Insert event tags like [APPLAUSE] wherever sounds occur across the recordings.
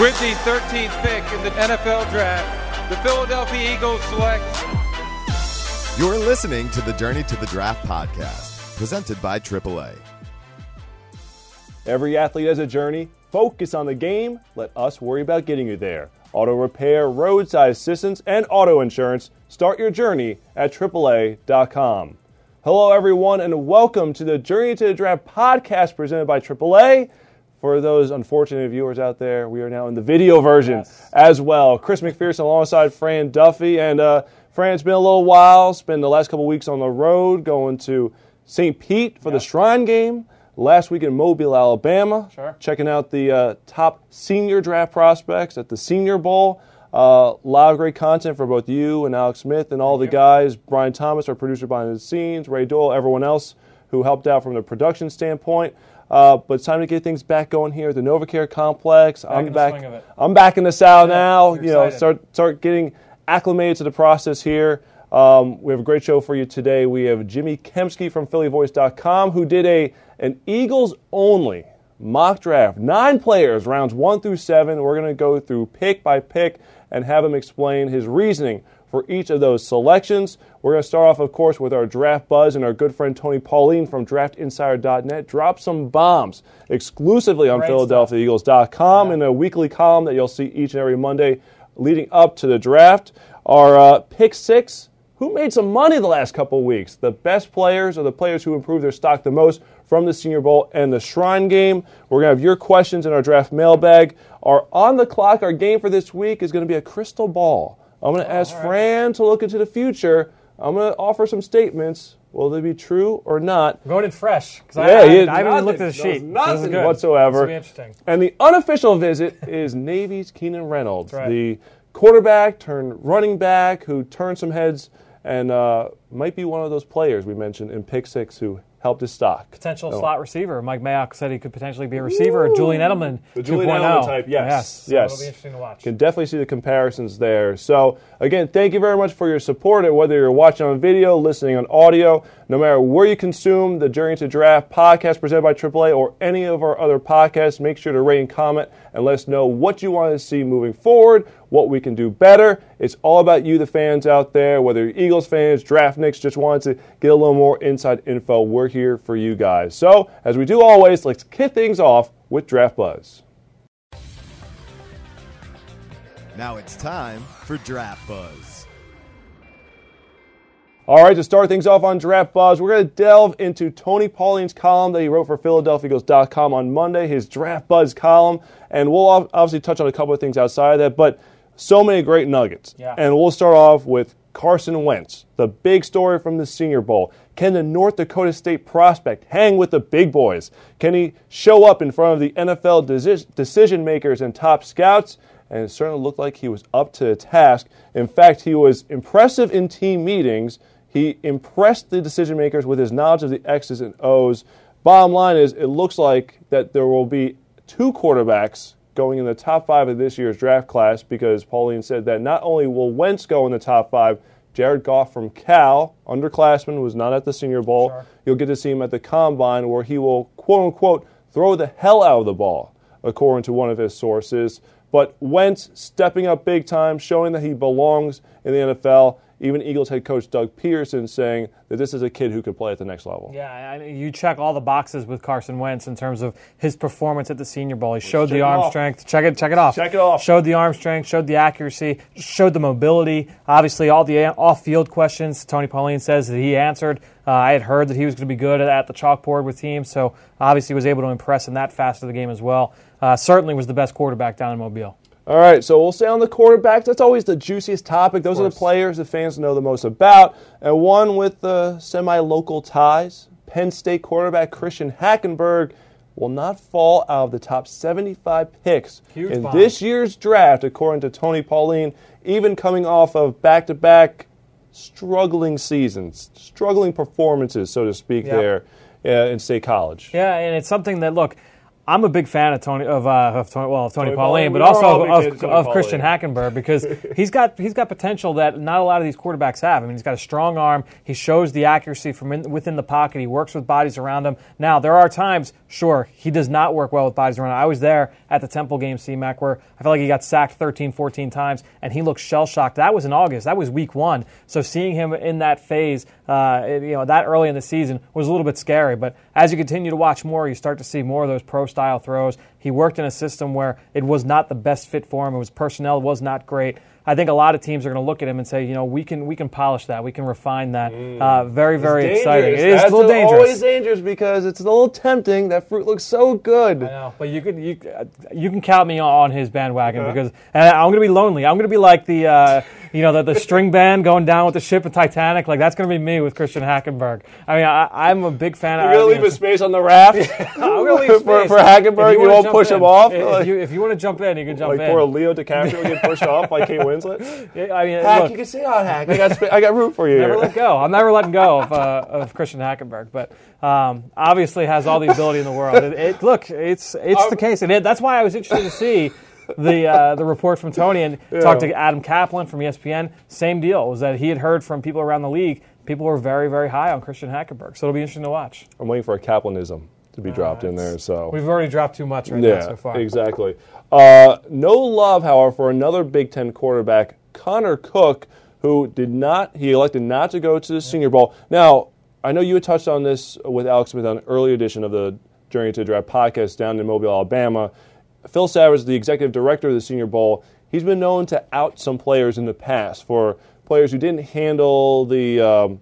With the 13th pick in the NFL Draft, the Philadelphia Eagles select. You're listening to the Journey to the Draft podcast, presented by AAA. Every athlete has a journey. Focus on the game. Let us worry about getting you there. Auto repair, roadside assistance, and auto insurance. Start your journey at AAA.com. Hello, everyone, and welcome to the Journey to the Draft podcast presented by AAA. For those unfortunate viewers out there, we are now in the video version Yes. as well. Chris McPherson alongside Fran Duffy. And uh, Fran, it's been a little while. Spent the last couple weeks on the road going to St. Pete for the Shrine game. Last week in Mobile, Alabama. Sure. Checking out the uh, top senior draft prospects at the Senior Bowl. Uh, a lot of great content for both you and Alex Smith and all the guys. Brian Thomas, our producer behind the scenes, Ray Doyle, everyone else who helped out from the production standpoint. Uh, but it's time to get things back going here at the NovaCare complex. I'm back. of it. I'm back in the South Yeah, now. You know, excited. start start getting acclimated to the process here. Um, we have a great show for you today. We have Jimmy Kempski from PhillyVoice.com who did a an Eagles only mock draft, nine players, rounds one through seven. We're going to go through pick by pick and have him explain his reasoning for each of those selections. We're going to start off, of course, with our draft buzz and our good friend Tony Pauline from DraftInsider.net. Drop some bombs exclusively on Great PhiladelphiaEagles.com in a weekly column that you'll see each and every Monday leading up to the draft. Our uh, pick six who made some money the last couple weeks? The best players or the players who improved their stock the most from the Senior Bowl and the Shrine Game. We're going to have your questions in our draft mailbag. Our on the clock, our game for this week is going to be a crystal ball. I'm going to ask Fran to look into the future. I'm going to offer some statements. Will they be true or not? Going in fresh because Yeah, I, he I, had I haven't even looked at the sheet. There This is nothing good. whatsoever. This will be interesting. And the unofficial visit is Navy's Keenan Reynolds, right. the quarterback turned running back who turned some heads and uh, might be one of those players we mentioned in pick six who helped his stock. Potential Oh. slot receiver. Mike Mayock said he could potentially be a receiver. Julian Edelman. The Julian 2.0. Edelman oh. type, yes. So Yes. It'll be interesting to watch. Can definitely see the comparisons there. So, again, thank you very much for your support. And whether you're watching on video, listening on audio, no matter where you consume the Journey to Draft podcast presented by AAA or any of our other podcasts, make sure to rate and comment and let us know what you want to see moving forward, what we can do better. It's all about you, the fans out there, whether you're Eagles fans, draftniks, just wanted to get a little more inside info. We're here for you guys. So, as we do always, let's kick things off with Draft Buzz. Now it's time for Draft Buzz. All right, to start things off on Draft Buzz, we're going to delve into Tony Pauline's column that he wrote for PhiladelphiaEagles.com on Monday, his Draft Buzz column. And we'll obviously touch on a couple of things outside of that, but so many great nuggets. Yeah. And we'll start off with Carson Wentz, the big story from the Senior Bowl. Can the North Dakota State prospect hang with the big boys? Can he show up in front of the NFL decision makers and top scouts? And it certainly looked like he was up to the task. In fact, he was impressive in team meetings. He impressed the decision makers with his knowledge of the X's and O's. Bottom line is, it looks like that there will be two quarterbacks going in the top five of this year's draft class because Pauline said that not only will Wentz go in the top five, Jared Goff from Cal, underclassman, was not at the Senior Bowl. Sure. You'll get to see him at the combine where he will, quote unquote, throw the hell out of the ball, according to one of his sources. But Wentz stepping up big time, showing that he belongs in the NFL. Even Eagles head coach Doug Pederson saying that this is a kid who could play at the next level. Yeah, I mean, you check all the boxes with Carson Wentz in terms of his performance at the Senior Bowl. He showed the arm strength. Check it, check it off. Check it off. Showed the arm strength. Showed the accuracy. Showed the mobility. Obviously, all the off-field questions Tony Pauline says that he answered. Uh, I had heard that he was going to be good at, at the chalkboard with teams, so obviously was able to impress in that facet of the game as well. Uh, certainly was the best quarterback down in Mobile. All right, so we'll stay on the quarterbacks. That's always the juiciest topic. Those are the players the fans know the most about. And one with the semi local ties, Penn State quarterback Christian Hackenberg will not fall out of the top 75 picks Huge in bomb. this year's draft, according to Tony Pauline, even coming off of back to back struggling seasons, struggling performances, so to speak, Yeah. there uh, in State College. Yeah, and it's something that look. I'm a big fan of Tony of, uh, of Tony, well of Tony, Tony Pauline, Pauline. but also of, of of, Christian Hackenberg because [LAUGHS] he's got he's got potential that not a lot of these quarterbacks have. I mean, he's got a strong arm. He shows the accuracy from in, within the pocket. He works with bodies around him. Now there are times, sure, he does not work well with bodies around him. I was there at the Temple game, CMAC, where I felt like he got sacked 13, 14 times, and he looked shell shocked. That was in August. That was week one. So seeing him in that phase, uh, you know, that early in the season was a little bit scary. But as you continue to watch more, you start to see more of those pro style throws. He worked in a system where it was not the best fit for him. It was personnel was not great. I think a lot of teams are going to look at him and say, you know, we can we can polish that, we can refine that. Uh, very very exciting. It is That's a little dangerous. always dangerous because it's a little tempting. That fruit looks so good. I know, but you could you uh, you can count me on his bandwagon because and I'm going to be lonely. I'm going to be like the uh, you know the, the string band going down with the ship in Titanic. Like that's going to be me with Christian Hackenberg. I mean, I, I'm a big fan. You're of gonna leave a space on the raft [LAUGHS] I'm gonna leave [LAUGHS] for, space. for Hackenberg. If You, won't push in, him off. If, like, you, if you want to [LAUGHS] jump in, you can jump like in. poor Leo DiCaprio get pushed off by Kate Winslet. Yeah, I mean, Hack, look, you can stay on Hack. I got I got room for you. never here. let go. I'm never letting go of, uh, of Christian Hackenberg, but um, obviously has all the ability in the world. It, it, look, it's it's Um, the case, and it, that's why I was interested to see the uh, the report from Tony and talked to Adam Caplan from ESPN. Same deal was that he had heard from people around the league. People were very very high on Christian Hackenberg, so it'll be interesting to watch. I'm waiting for a Caplanism to be dropped in there. So We've already dropped too much right now yeah, so far. exactly. Uh, no love, however, for another Big Ten quarterback, Connor Cook, who did not. He elected not to go to the Senior Bowl. Now, I know you had touched on this with Alex Smith on an early edition of the Journey to the Draft podcast down in Mobile, Alabama. Phil Savage, the executive director of the Senior Bowl, he's been known to out some players in the past for players who didn't handle the um,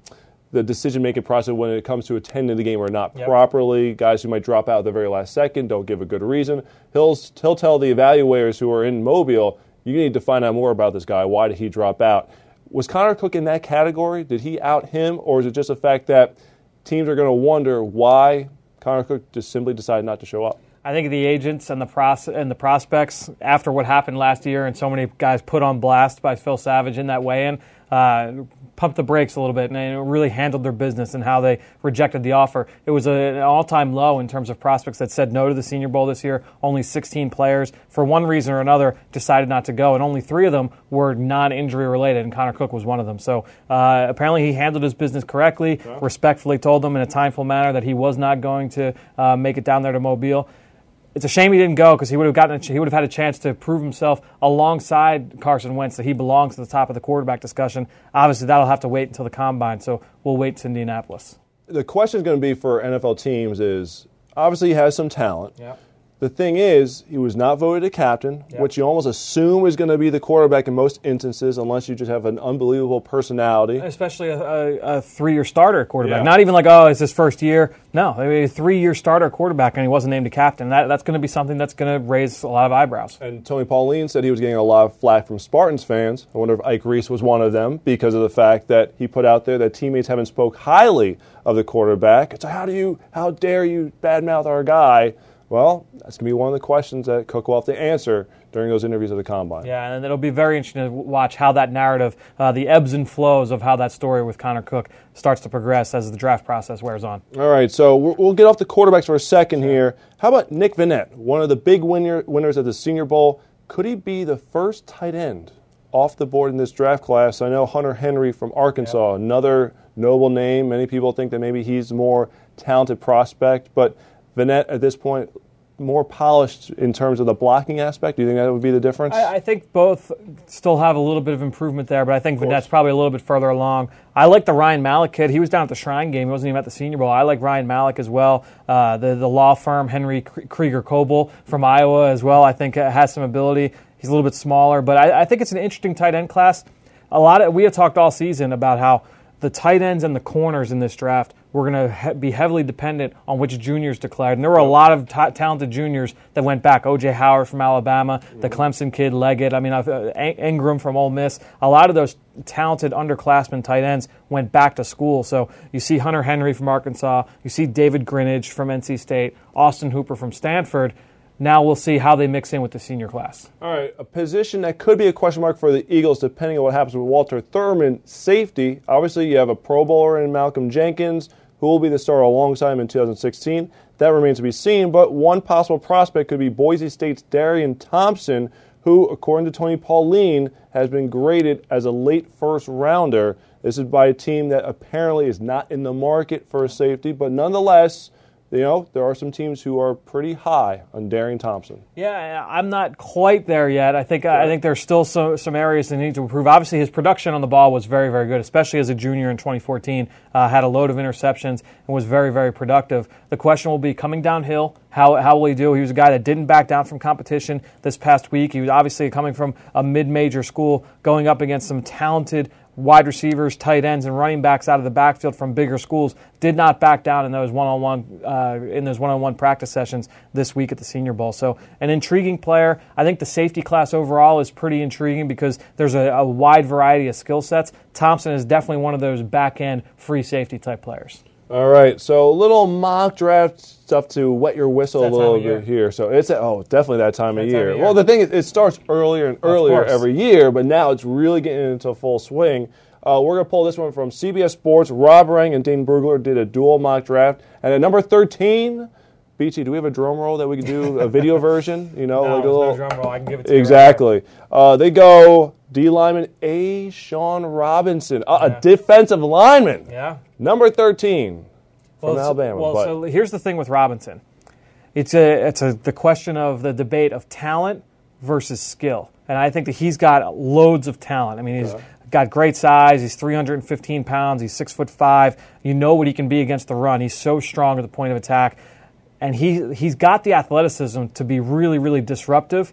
the decision making process when it comes to attending the game or not Yep. properly. Guys who might drop out at the very last second don't give a good reason. He'll he'll tell the evaluators who are in Mobile, you need to find out more about this guy. Why did he drop out? Was Connor Cook in that category? Did he out him, or is it just the fact that teams are going to wonder why Connor Cook just simply decided not to show up? I think the agents and the pros- and the prospects after what happened last year and so many guys put on blast by Phil Savage in that weigh-in uh, pumped the brakes a little bit and really handled their business and how they rejected the offer. It was a, an all-time low in terms of prospects that said no to the Senior Bowl this year. Only 16 players, for one reason or another, decided not to go, and only three of them were non-injury related, and Connor Cook was one of them. So uh, apparently he handled his business correctly, respectfully told them in a timeful manner that he was not going to uh, make it down there to Mobile it's a shame he didn't go because he would have gotten a, ch- he would have had a chance to prove himself alongside Carson Wentz that he belongs to the top of the quarterback discussion. Obviously, that'll have to wait until the combine, so we'll wait to Indianapolis. The question is going to be for NFL teams is obviously he has some talent. Yep. The thing is, he was not voted a captain, Yep. which you almost assume is going to be the quarterback in most instances, unless you just have an unbelievable personality. Especially a, a, a three-year starter quarterback. Yeah. Not even like, oh, it's his first year. No, I mean, a three-year starter quarterback, and he wasn't named a captain. That, that's going to be something that's going to raise a lot of eyebrows. And Tony Pauline said he was getting a lot of flack from Spartans fans. I wonder if Ike Reese was one of them because of the fact that he put out there that teammates haven't spoke highly of the quarterback. It's like, how do you, how dare you badmouth our guy? Well, that's going to be one of the questions that Cook will have to answer during those interviews at the combine. Yeah, and it'll be very interesting to watch how that narrative, uh, the ebbs and flows of how that story with Connor Cook starts to progress as the draft process wears on. All right, so we'll get off the quarterbacks for a second here. How about Nick Vannett, one of the big winner, winners at the Senior Bowl? Could he be the first tight end off the board in this draft class? I know Hunter Henry from Arkansas, another noble name. Many people think that maybe he's a more talented prospect, but Vannett at this point more polished in terms of the blocking aspect. Do you think that would be the difference? I, I think both still have a little bit of improvement there, but I think Vannett's probably a little bit further along. I like the Ryan Malleck kid. He was down at the Shrine game. He wasn't even at the Senior Bowl. I like Ryan Malleck as well. Uh, the the law firm Henry Krieger Coble from Iowa as well. I think has some ability. He's a little bit smaller, but I, I think it's an interesting tight end class. A lot of we have talked all season about how the tight ends and the corners in this draft were going to be heavily dependent on which juniors declared. And there were a lot of ta talented juniors that went back. O.J. Howard from Alabama, the Clemson kid, Leggett. I mean, uh, Engram from Ole Miss. A lot of those talented underclassmen tight ends went back to school. So you see Hunter Henry from Arkansas. You see David Grinnage from NC State. Austin Hooper from Stanford. Now we'll see how they mix in with the senior class. All right, a position that could be a question mark for the Eagles depending on what happens with Walter Thurmond, safety. Obviously, you have a Pro Bowler in Malcolm Jenkins. who will be the starter alongside him in 2016? That remains to be seen, but one possible prospect could be Boise State's Darian Thompson, who, according to Tony Pauline, has been graded as a late first rounder. This is by a team that apparently is not in the market for a safety, but nonetheless, you know, there are some teams who are pretty high on Darian Thompson. Yeah, I'm not quite there yet. I think I think there's still some some areas that need to improve. Obviously, his production on the ball was very very good, especially as a junior in 2014. Uh, had a load of interceptions and was very very productive. The question will be coming downhill. How how will he do? He was a guy that didn't back down from competition this past week. He was obviously coming from a mid major school, going up against some talented wide receivers, tight ends, and running backs out of the backfield from bigger schools did not back down in those one-on-one uh, in those one-on-one practice sessions this week at the Senior Bowl. So, an intriguing player. I think the safety class overall is pretty intriguing because there's a, a wide variety of skill sets. Thompson is definitely one of those back-end free safety type players. All right, so a little mock draft stuff to wet your whistle a little bit here. So it's at, oh, definitely that time, of, That time year. of year. Well, the thing is, it starts earlier and earlier every year, but now it's really getting into full swing. Uh, we're gonna pull this one from CBS Sports. Rob Rang and Dane Brugler did a dual mock draft, and at number thirteen, BT, do we have a drum roll that we could do a video [LAUGHS] version? You know, like a little drum roll. I can give it to you. Exactly. Uh, they go D lineman A'Shawn Robinson, uh, Yeah. a defensive lineman, Yeah. number thirteen from Alabama. Well, but- so here's the thing with Robinson. It's a it's a the question of the debate of talent versus skill, and I think that he's got loads of talent. I mean, he's got great size. He's 315 pounds. He's six foot five. You know what he can be against the run. He's so strong at the point of attack, and he he's got the athleticism to be really really disruptive.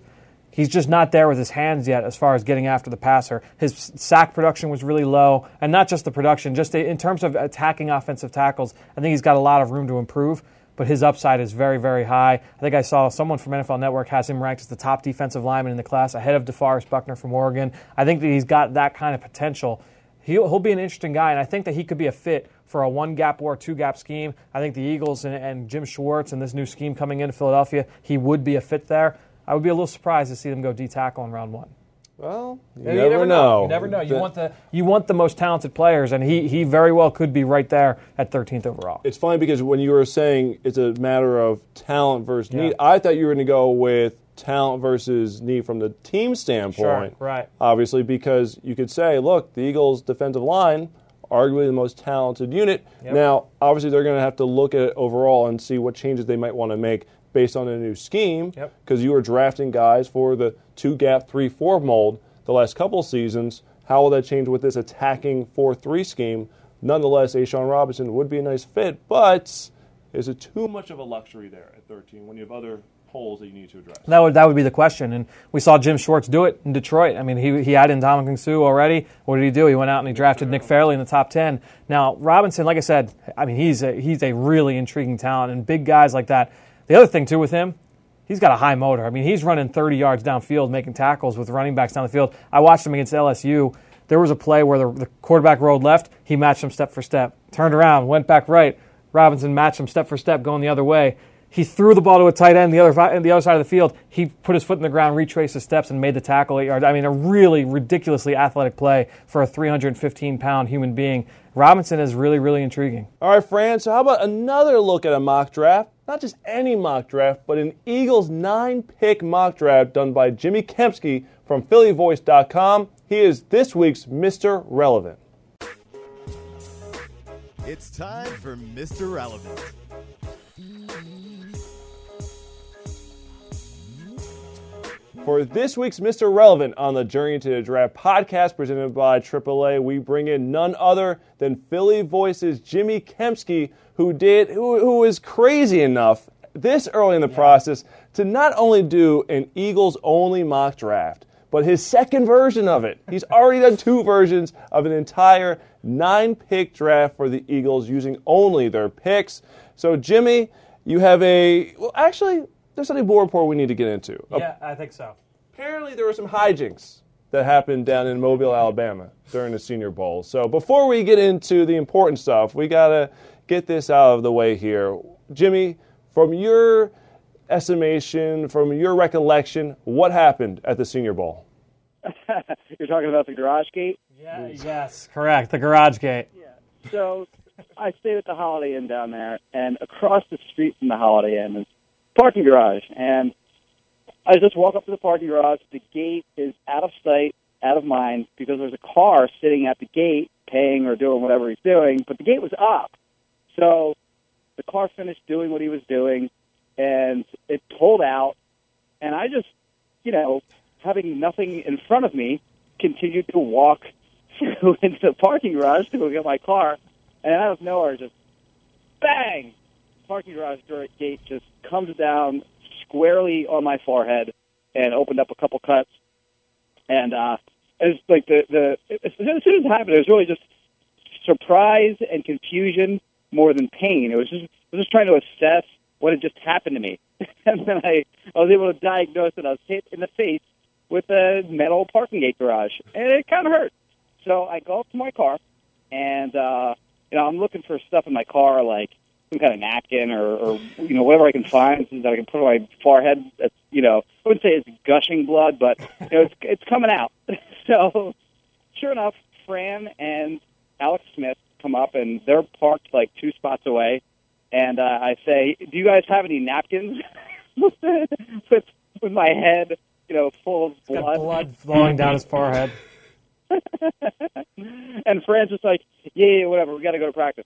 He's just not there with his hands yet as far as getting after the passer. His sack production was really low, and not just the production, just in terms of attacking offensive tackles. I think he's got a lot of room to improve, but his upside is very, very high. I think I saw someone from NFL Network has him ranked as the top defensive lineman in the class, ahead of DeForest Buckner from Oregon. I think that he's got that kind of potential. He'll, he'll be an interesting guy, and I think that he could be a fit for a one gap or two gap scheme. I think the Eagles and, and Jim Schwartz and this new scheme coming into Philadelphia, he would be a fit there. I would be a little surprised to see them go D tackle in round one. well, you, You never, know. You never know. You The- want the you want the most talented players, and he he very well could be right there at 13th overall. It's funny because when you were saying it's a matter of talent versus Yeah. need, I thought you were going to go with talent versus need from the team standpoint. right. Obviously, because you could say, look, the Eagles' defensive line, arguably the most talented unit. Yep. Now, obviously, they're going to have to look at it overall and see what changes they might want to make based on a new scheme. Yep. Because you were drafting guys for the two gap, three, four mold the last couple seasons. How will that change with this attacking 4 3 scheme? Nonetheless, A'Shawn Robinson would be a nice fit, but is it too much of a luxury there at 13 when you have other holes that you need to address? That would that would be the question, and we saw Jim Schwartz do it in Detroit. I mean, he he had in Ndamukong Suh already. What did he do? He went out and he drafted Nick Fairley in the top ten. Now Robinson, like I said, I mean he's a, he's a really intriguing talent, and big guys like that. The other thing too with him, he's got a high motor. I mean, he's running 30 yards downfield, making tackles with running backs down the field. I watched him against LSU. There was a play where the, the quarterback rolled left. He matched him step for step. Turned around, went back right. Robinson matched him step for step, going the other way. He threw the ball to a tight end the other the other side of the field. He put his foot in the ground, retraced his steps, and made the tackle eight yards. I mean, a really ridiculously athletic play for a 315 pound human being. Robinson is really, really intriguing. All right, Fran, so how about another look at a mock draft? Not just any mock draft, but an Eagles nine pick mock draft done by Jimmy Kempski from PhillyVoice.com. He is this week's Mr. Relevant. It's time for Mr. Relevant. For this week's Mr. Relevant on the Journey to the Draft podcast presented by AAA, we bring in none other than Philly Voices Jimmy Kempski, who did who, who crazy enough this early in the process to not only do an Eagles only mock draft, but his second version of it. He's already done two versions of an entire nine pick draft for the Eagles using only their picks. So, Jimmy, you have a well, actually. There's something more important we need to get into. Yeah, I think so. Apparently, there were some hijinks that happened down in Mobile, Alabama during the Senior Bowl. So, before we get into the important stuff, we got to get this out of the way here. Jimmy, from your estimation, from your recollection, what happened at the Senior Bowl? [LAUGHS] You're talking about the garage gate. Yeah, yes, correct. The garage gate. Yeah. So I stayed at the Holiday Inn down there, and across the street from the Holiday Inn is parking garage, and I just walk up to the parking garage. The gate is out of sight, out of mind, because there's a car sitting at the gate, paying or doing whatever he's doing, but the gate was up. So the car finished doing what he was doing, and it pulled out, and I just, you know, having nothing in front of me, continued to walk [LAUGHS] into the parking garage to go get my car, and out of nowhere, just bang, parking garage door gate just comes down squarely on my forehead and opened up a couple cuts, and uh, it's like the the as soon as it happened, it was really just surprise and confusion more than pain. It was just I was just trying to assess what had just happened to me, [LAUGHS] and then I I was able to diagnose that I was hit in the face with a metal parking gate garage, and it kind of hurt. So I go up to my car, and uh, you know I'm looking for stuff in my car like some kind of napkin or, or you know whatever I can find that I can put on my forehead. That's you know I wouldn't say it's gushing blood, but you know it's it's coming out. [LAUGHS] so sure enough, Fran and Alex Smith come up and they're parked like two spots away, and uh, I say, "Do you guys have any napkins?" [LAUGHS] with with my head, you know, full of blood. blood flowing down his forehead. [LAUGHS] and Fran's just like, "Yeah, yeah, whatever. We got to go to practice."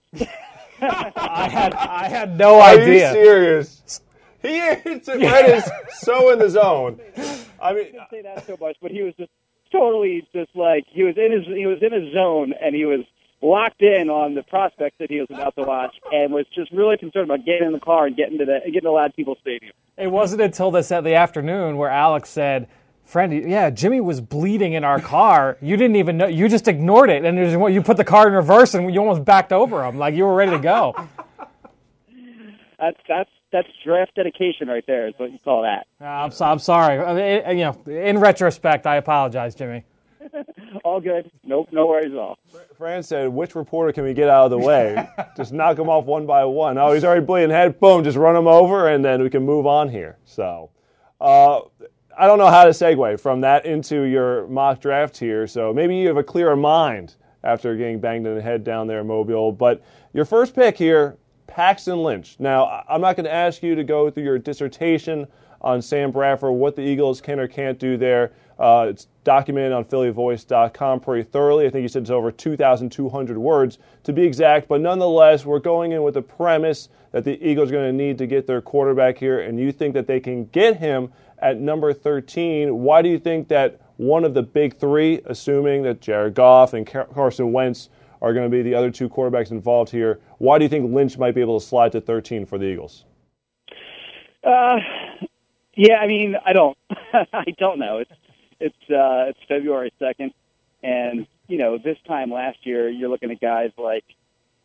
[LAUGHS] I had I had no Are idea. you serious? He [LAUGHS] is Red is so in the zone. I mean, I didn't say that so much, but he was just totally just like he was in his he was in his zone and he was locked in on the prospects that he was about to watch and was just really concerned about getting in the car and getting to the getting to Ladd-Peebles Stadium. It wasn't until this at the afternoon where Alex said, "Friend, yeah, Jimmy was bleeding in our car. You didn't even know. You just ignored it, and there's, you put the car in reverse, and you almost backed over him, like you were ready to go." That's that's that's draft dedication right there is what you call that. Uh, I'm, so, I'm sorry. I mean, it- you know, in retrospect, I apologize, Jimmy. [LAUGHS] All good. Nope, no worries at all. Fran said, which reporter can we get out of the way? [LAUGHS] just knock them off one by one. Oh, he's already bleeding head. Boom, just run him over, and then we can move on here. So, uh, I don't know how to segue from that into your mock draft here. So maybe you have a clearer mind after getting banged in the head down there in Mobile. But your first pick here, Paxton Lynch. Now, I'm not going to ask you to go through your dissertation on Sam Bradford, what the Eagles can or can't do there. Uh, it's documented on PhillyVoice.com pretty thoroughly. I think you said it's over 2,200 words to be exact, but nonetheless, we're going in with the premise that the Eagles are going to need to get their quarterback here, and you think that they can get him at number 13. Why do you think that one of the big three, assuming that Jared Goff and Carson Wentz are going to be the other two quarterbacks involved here, why do you think Lynch might be able to slide to 13 for the Eagles? Uh, yeah, I mean, I don't, [LAUGHS] I don't know. It's it's uh, it's February second, and you know, this time last year, you're looking at guys like,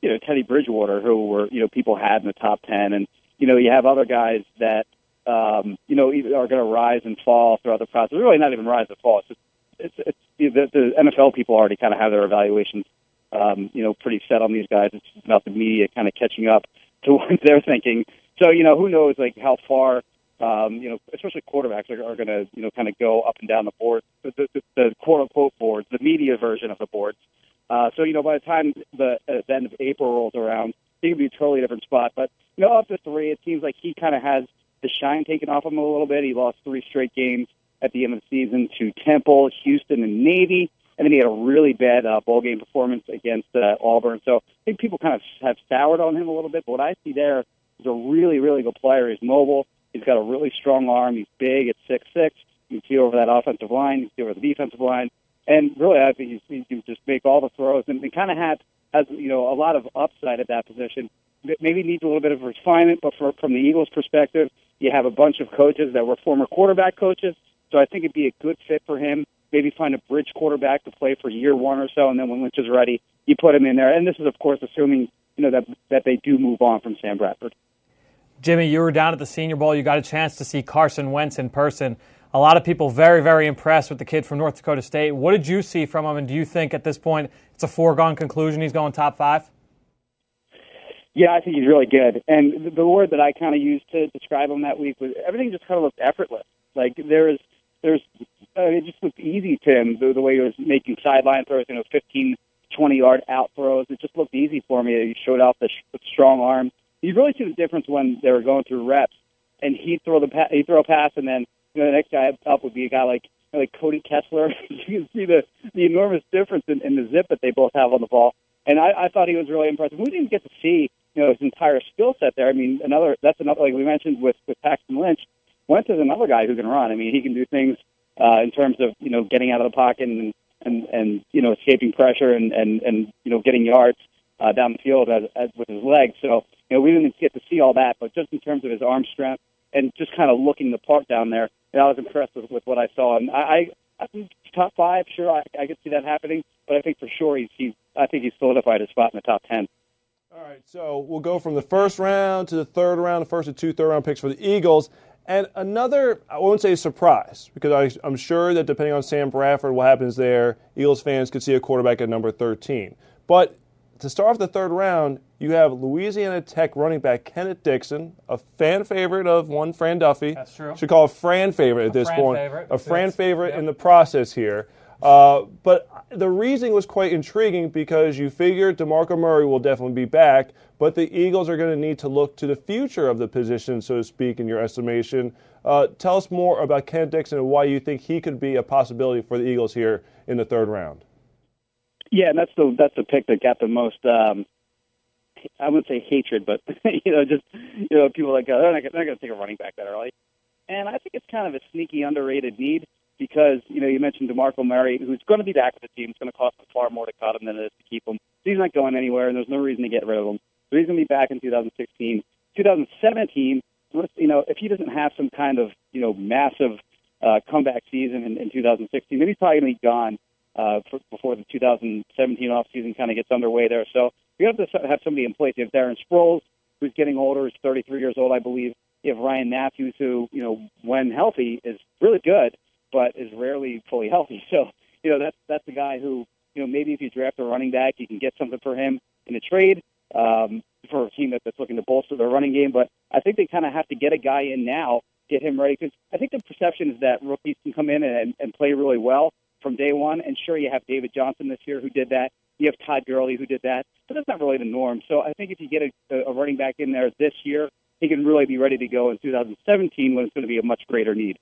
you know, Teddy Bridgewater, who were you know people had in the top ten, and you know, you have other guys that um, you know are going to rise and fall throughout the process. Really, not even rise and fall. It's just, it's, it's the, the NFL people already kind of have their evaluations, um, you know, pretty set on these guys. It's just about the media kind of catching up [LAUGHS] to what they're thinking. So you know, who knows like how far um, you know, especially quarterbacks are, are going to, you know, kind of go up and down the board, the, the, the quote unquote boards, the media version of the boards. Uh, so, you know, by the time the, uh, the end of April rolls around, he could be a totally different spot. But, you know, up to three, it seems like he kind of has the shine taken off him a little bit. He lost three straight games at the end of the season to Temple, Houston, and Navy. And then he had a really bad uh, bowl game performance against uh, Auburn. So I think people kind of have soured on him a little bit. But what I see there is a really, really good player. He's mobile. He's got a really strong arm. He's big at six six. You can see over that offensive line. You can see over the defensive line. And really, I think he's, he can just make all the throws and, and kind of have has you know a lot of upside at that position. Maybe needs a little bit of refinement, but for, from the Eagles' perspective, you have a bunch of coaches that were former quarterback coaches. So I think it'd be a good fit for him. Maybe find a bridge quarterback to play for year one or so, and then when Lynch is ready, you put him in there. And this is, of course, assuming you know that that they do move on from Sam Bradford. Jimmy, you were down at the Senior Bowl. You got a chance to see Carson Wentz in person. A lot of people very, very impressed with the kid from North Dakota State. What did you see from him, and do you think at this point it's a foregone conclusion he's going top five? Yeah, I think he's really good. And the, word that I kind of used to describe him that week was everything just kind of looked effortless. Like there is, there's, uh, it just looked easy to him the, the way he was making sideline throws, you know, 15, 20 yard out throws. It just looked easy for me. He showed off the, sh- strong arm. You really see the difference when they were going through reps, and he'd throw the pa- he'd throw a pass, and then you know the next guy up would be a guy like you know, like Cody Kessler. [LAUGHS] you can see the the enormous difference in, in the zip that they both have on the ball. And I, I thought he was really impressive. We didn't get to see you know his entire skill set there. I mean, another that's another like we mentioned with with Paxton Lynch. Wentz is another guy who can run. I mean, he can do things uh, in terms of you know getting out of the pocket and and and you know escaping pressure and and and you know getting yards uh, down the field as, as with his legs. So you know we didn't get to see all that, but just in terms of his arm strength and just kind of looking the part down there, know, I was impressed with, with what I saw. And I, I, I top five, sure, I, I could see that happening, but I think for sure he's, he's I think he's solidified his spot in the top ten. All right, so we'll go from the first round to the third round, the first of two third round picks for the Eagles. And another, I won't say surprise, because I, am sure that depending on Sam Bradford, what happens there, Eagles fans could see a quarterback at number 13. But to start off the third round, you have Louisiana Tech running back Kenneth Dixon, a fan favorite of one Fran Duffy. That's true. Should call a Fran favorite at A this Fran point. favorite. A Fran favorite Yep. in the process here. Uh, but the reasoning was quite intriguing because you figure DeMarco Murray will definitely be back, but the Eagles are going to need to look to the future of the position, so to speak, in your estimation. Uh, tell us more about Kenneth Dixon and why you think he could be a possibility for the Eagles here in the third round. Yeah, and that's the that's the pick that got the most. Um, I wouldn't say hatred, but [LAUGHS] you know, just you know, people like not, they're not going to take a running back that early, and I think it's kind of a sneaky underrated need because you know you mentioned Demarco Murray, who's going to be back with the team. It's going to cost far more to cut him than it is to keep him. So he's not going anywhere, and there's no reason to get rid of him. So he's going to be back in 2016, 2017. You know, if he doesn't have some kind of you know massive uh, comeback season in, in 2016, then he's probably going to be gone uh, for, before the 2017 offseason kind of gets underway there. So you have to have somebody in place. You have Darren Sproles, who's getting older, is 33 years old, I believe. You have Ryan Mathews, who, you know, when healthy, is really good, but is rarely fully healthy. [LAUGHS] So, you know, that's that's the guy who, you know, maybe if you draft a running back, you can get something for him in a trade um, for a team that, that's looking to bolster their running game. But I think they kind of have to get a guy in now, get him ready, because I think the perception is that rookies can come in and, and play really well from day one. And sure, you have David Johnson this year who did that. You have Todd Gurley who did that, but that's not really the norm. So I think if you get a, a running back in there this year, he can really be ready to go in 2017 when it's going to be a much greater need.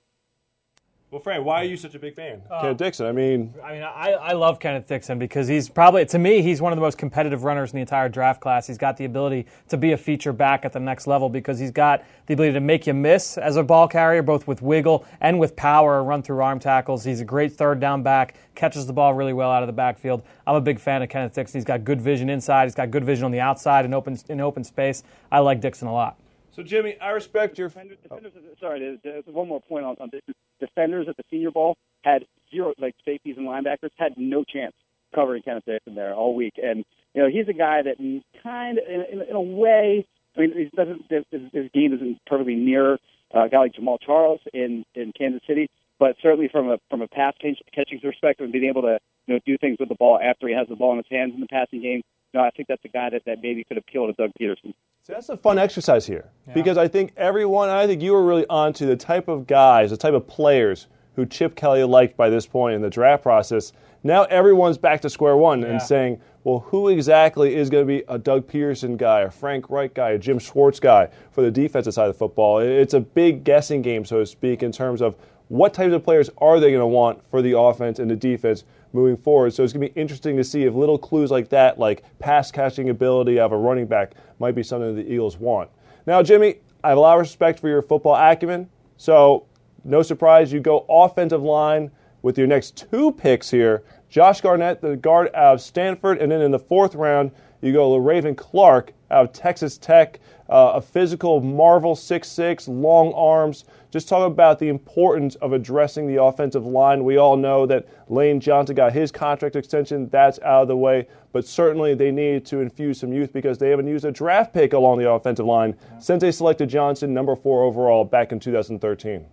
Well, Fran, why are you such a big fan? Uh, Kenneth Dixon. I mean, I mean, I, I love Kenneth Dixon because he's probably, to me, he's one of the most competitive runners in the entire draft class. He's got the ability to be a feature back at the next level because he's got the ability to make you miss as a ball carrier, both with wiggle and with power, run through arm tackles. He's a great third down back, catches the ball really well out of the backfield. I'm a big fan of Kenneth Dixon. He's got good vision inside, he's got good vision on the outside in open, in open space. I like Dixon a lot. so Jimmy, I respect your. Defenders, defenders sorry, there's, there's one more point on, on this. Defenders at the Senior Bowl had zero, like safeties and linebackers had no chance covering Kenneth Dixon there all week. And you know, he's a guy that kind of, in, in, in a way, I mean, he doesn't his, his game isn't perfectly near uh, a guy like Jamaal Charles in in Kansas City, but certainly from a from a pass catch- catching perspective and being able to you know do things with the ball after he has the ball in his hands in the passing game. You know, I think that's a guy that, that maybe could appeal to Doug Pederson. So that's a fun exercise here because I think everyone, I think you were really onto the type of guys, the type of players who Chip Kelly liked by this point in the draft process. Now everyone's back to square one Yeah. and saying, well, who exactly is going to be a Doug Pederson guy, a Frank Reich guy, a Jim Schwartz guy for the defensive side of the football? It's a big guessing game, so to speak, in terms of what types of players are they going to want for the offense and the defense moving forward. So it's going to be interesting to see if little clues like that, like pass catching ability of a running back, might be something the Eagles want. Now, Jimmy, I have a lot of respect for your football acumen. So no surprise, you go offensive line with your next two picks here. Josh Garnett, the guard out of Stanford, and then in the fourth round, you go Le'Raven Clark out of Texas Tech, uh, a physical marvel, 6'6", long arms. Just talk about the importance of addressing the offensive line. We all know that Lane Johnson got his contract extension. That's out of the way. But certainly they need to infuse some youth because they haven't used a draft pick along the offensive line since they selected Johnson, number four overall, back in 2013.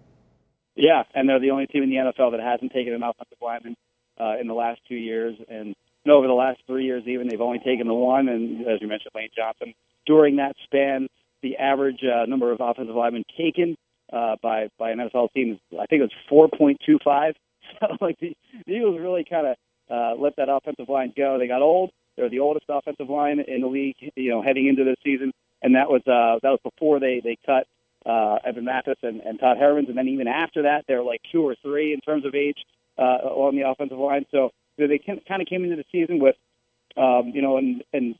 Yeah, and they're the only team in the NFL that hasn't taken an offensive lineman uh, in the last two years, and over the last three years, even they've only taken the one. And as you mentioned, Lane Johnson. During that span, the average uh, number of offensive linemen taken uh, by by an NFL team, is, I think it was four point two five. [LAUGHS] So like the, the Eagles really kind of uh, let that offensive line go. They got old. They're the oldest offensive line in the league, you know, heading into this season, and that was uh, that was before they they cut uh, Evan Mathis and, and Todd Herremans, and then even after that, they're like two or three in terms of age uh, on the offensive line. So you know, they kind of came into the season with, um, you know, and and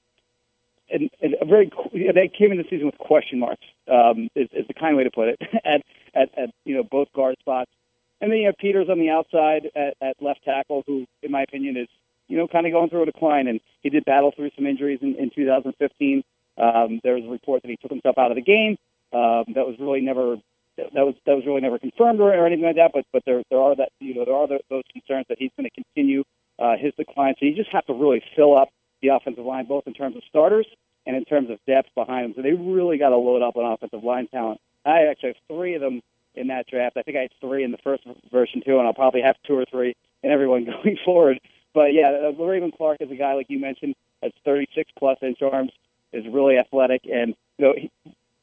and, and a very they came in the season with question marks. Um, is, is the kind of way to put it [LAUGHS] at, at at you know both guard spots, and then you have Peters on the outside at, at left tackle, who in my opinion is you know kind of going through a decline, and he did battle through some injuries in, in 2015. Um, there was a report that he took himself out of the game. Um, that was really never that was that was really never confirmed or, or anything like that. But but there there are that you know there are the, those concerns that he's going to continue uh, his decline. So you just have to really fill up the offensive line, both in terms of starters and in terms of depth behind them. So they really got to load up on offensive line talent. I actually have three of them in that draft. I think I had three in the first version too, and I'll probably have two or three in everyone [LAUGHS] going forward. But yeah, uh, Raven Clark is a guy like you mentioned has 36 plus inch arms, is really athletic, and you know he,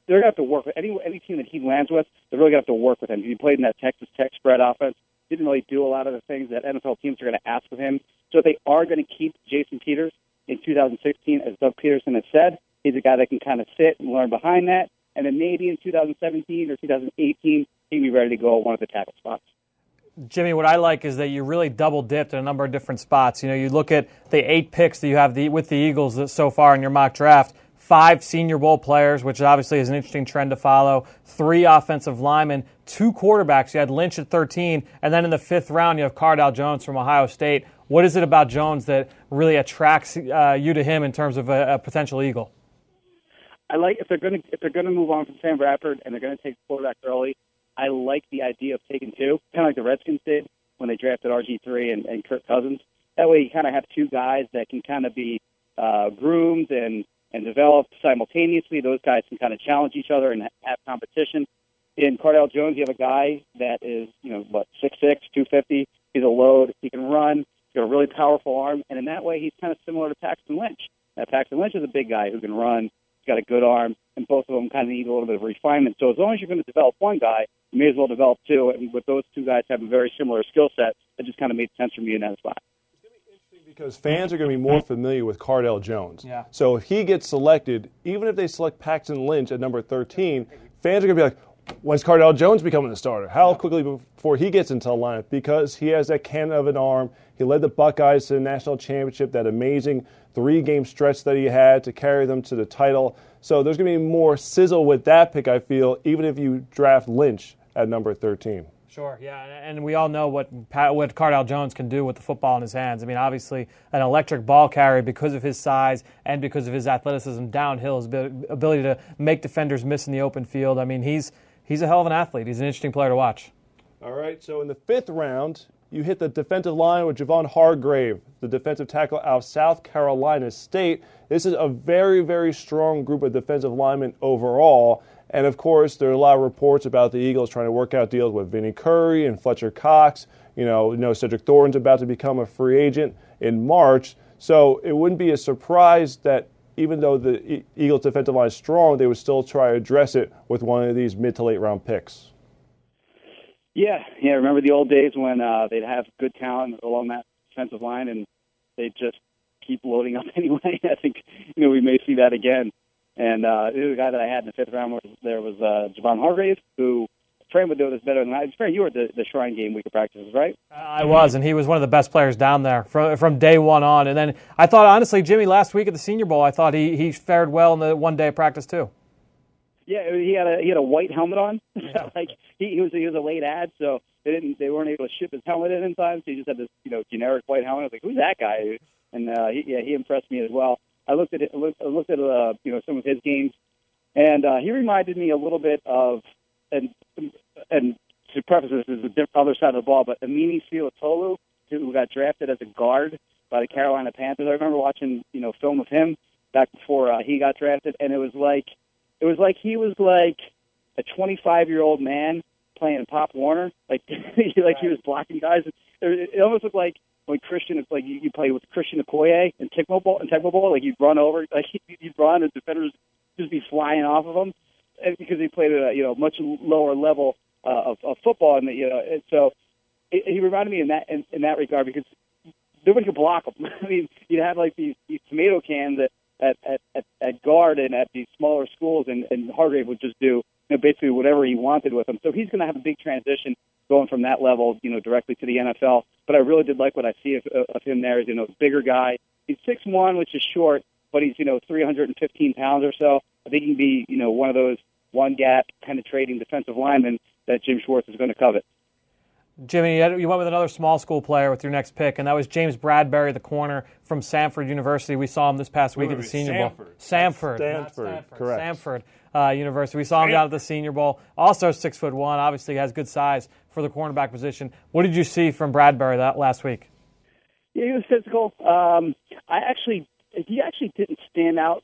they're gonna have to work with any any team that he lands with. They're really gonna have to work with him. He played in that Texas Tech spread offense. Didn't really do a lot of the things that NFL teams are going to ask of him. So if they are going to keep Jason Peters in 2016, as Doug Pederson has said, he's a guy that can kind of sit and learn behind that. And then maybe in 2017 or 2018, he'd be ready to go at one of the tackle spots. Jimmy, what I like is that you really double dipped in a number of different spots. You know, you look at the eight picks that you have the, with the Eagles so far in your mock draft five Senior Bowl players, which obviously is an interesting trend to follow, three offensive linemen, two quarterbacks. You had Lynch at 13, and then in the fifth round, you have Cardale Jones from Ohio State. What is it about Jones that really attracts uh, you to him in terms of a, a potential Eagle? I like if they're going to if they're going to move on from Sam Bradford and they're going to take quarterback early. I like the idea of taking two, kind of like the Redskins did when they drafted RG three and, and Kirk Cousins. That way, you kind of have two guys that can kind of be uh, groomed and and developed simultaneously. Those guys can kind of challenge each other and have competition. In Cardale Jones, you have a guy that is, you know, what, six six two fifty. He's a load. He can run. He's got a really powerful arm. And in that way, he's kind of similar to Paxton Lynch. Now, Paxton Lynch is a big guy who can run. He's got a good arm. And both of them kind of need a little bit of refinement. So as long as you're going to develop one guy, you may as well develop two. And with those two guys having very similar skill sets, it just kind of made sense for me in that spot It's gonna be interesting because fans are going to be more familiar with Cardale Jones. Yeah. So if he gets selected, even if they select Paxton Lynch at number 13, fans are going to be like, when's Cardale Jones becoming a starter? How quickly before he gets into the lineup? Because he has that cannon of an arm. He led the Buckeyes to the national championship, that amazing three game stretch that he had to carry them to the title. So there's going to be more sizzle with that pick, I feel, even if you draft Lynch at number 13. Sure, yeah, and we all know what what Cardale Jones can do with the football in his hands. I mean, obviously, an electric ball carrier because of his size and because of his athleticism downhill, his ability to make defenders miss in the open field. I mean, he's he's a hell of an athlete. He's an interesting player to watch. All right, so in the fifth round, you hit the defensive line with Javon Hargrave, the defensive tackle out of South Carolina State. This is a very, very strong group of defensive linemen overall. And of course, there are a lot of reports about the Eagles trying to work out deals with Vinny Curry and Fletcher Cox. You know, you know Cedric Thornton's about to become a free agent in March. So it wouldn't be a surprise that even though the Eagles' defensive line is strong, they would still try to address it with one of these mid to late round picks. Yeah, yeah. Remember the old days when uh, they'd have good talent along that defensive line, and they'd just keep loading up [LAUGHS] anyway. I think you know we may see that again. And uh, the guy that I had in the fifth round was there was uh, Javon Hargrave, who Fran would know this better than I. Fran, you were at the, the Shrine Game week of practices, right? I was, and he was one of the best players down there from from day one on. And then I thought, honestly, Jimmy, last week at the Senior Bowl, I thought he he fared well in the one day of practice too. Yeah, he had a he had a white helmet on. [LAUGHS] Yeah. like he, he was he was a late ad, so they didn't they weren't able to ship his helmet in in time. So he just had this you know generic white helmet. I was like, who's that guy? And uh, he, yeah, he impressed me as well. I looked at it, looked, I looked at uh, you know some of his games, and uh, he reminded me a little bit of and and to preface this is the other side of the ball, but Amini Silatolu, who got drafted as a guard by the Carolina Panthers. I remember watching you know film of him back before uh, he got drafted, and it was like it was like he was like a 25 year old man playing Pop Warner, like [LAUGHS] like he was blocking guys. It, almost looked like when Christian, it's like you, you play with Christian Okoye and Tecmo Bowl, and Tecmo Bowl, like you'd run over, like [LAUGHS] you'd run, and defenders just be flying off of him because he played at a you know much lower level uh, of, of football, and you know, and so it, he reminded me in that in, in that regard because nobody could block him. [LAUGHS] I mean, you'd have like these, these tomato cans at, at, at, at, guard and at these smaller schools, and, and Hargrave would just do you know, basically whatever he wanted with them. So he's going to have a big transition going from that level, you know, directly to the NFL. But I really did like what I see of, of him there. You know, bigger guy. He's six one, which is short, but he's, you know, 315 pounds or so. I think he can be, you know, one of those one gap penetrating defensive lineman that Jim Schwartz is going to covet. Jimmy, you went with another small school player with your next pick, and that was James Bradberry, the corner from Samford University. We saw him this past week at the Senior Samford. Bowl. Samford, Stanford, Stanford, correct. Samford uh, University. We saw him down at the Senior Bowl. Also six foot one. Obviously has good size for the cornerback position. What did you see from Bradberry that last week? Yeah, he was physical. Um, I actually, he actually didn't stand out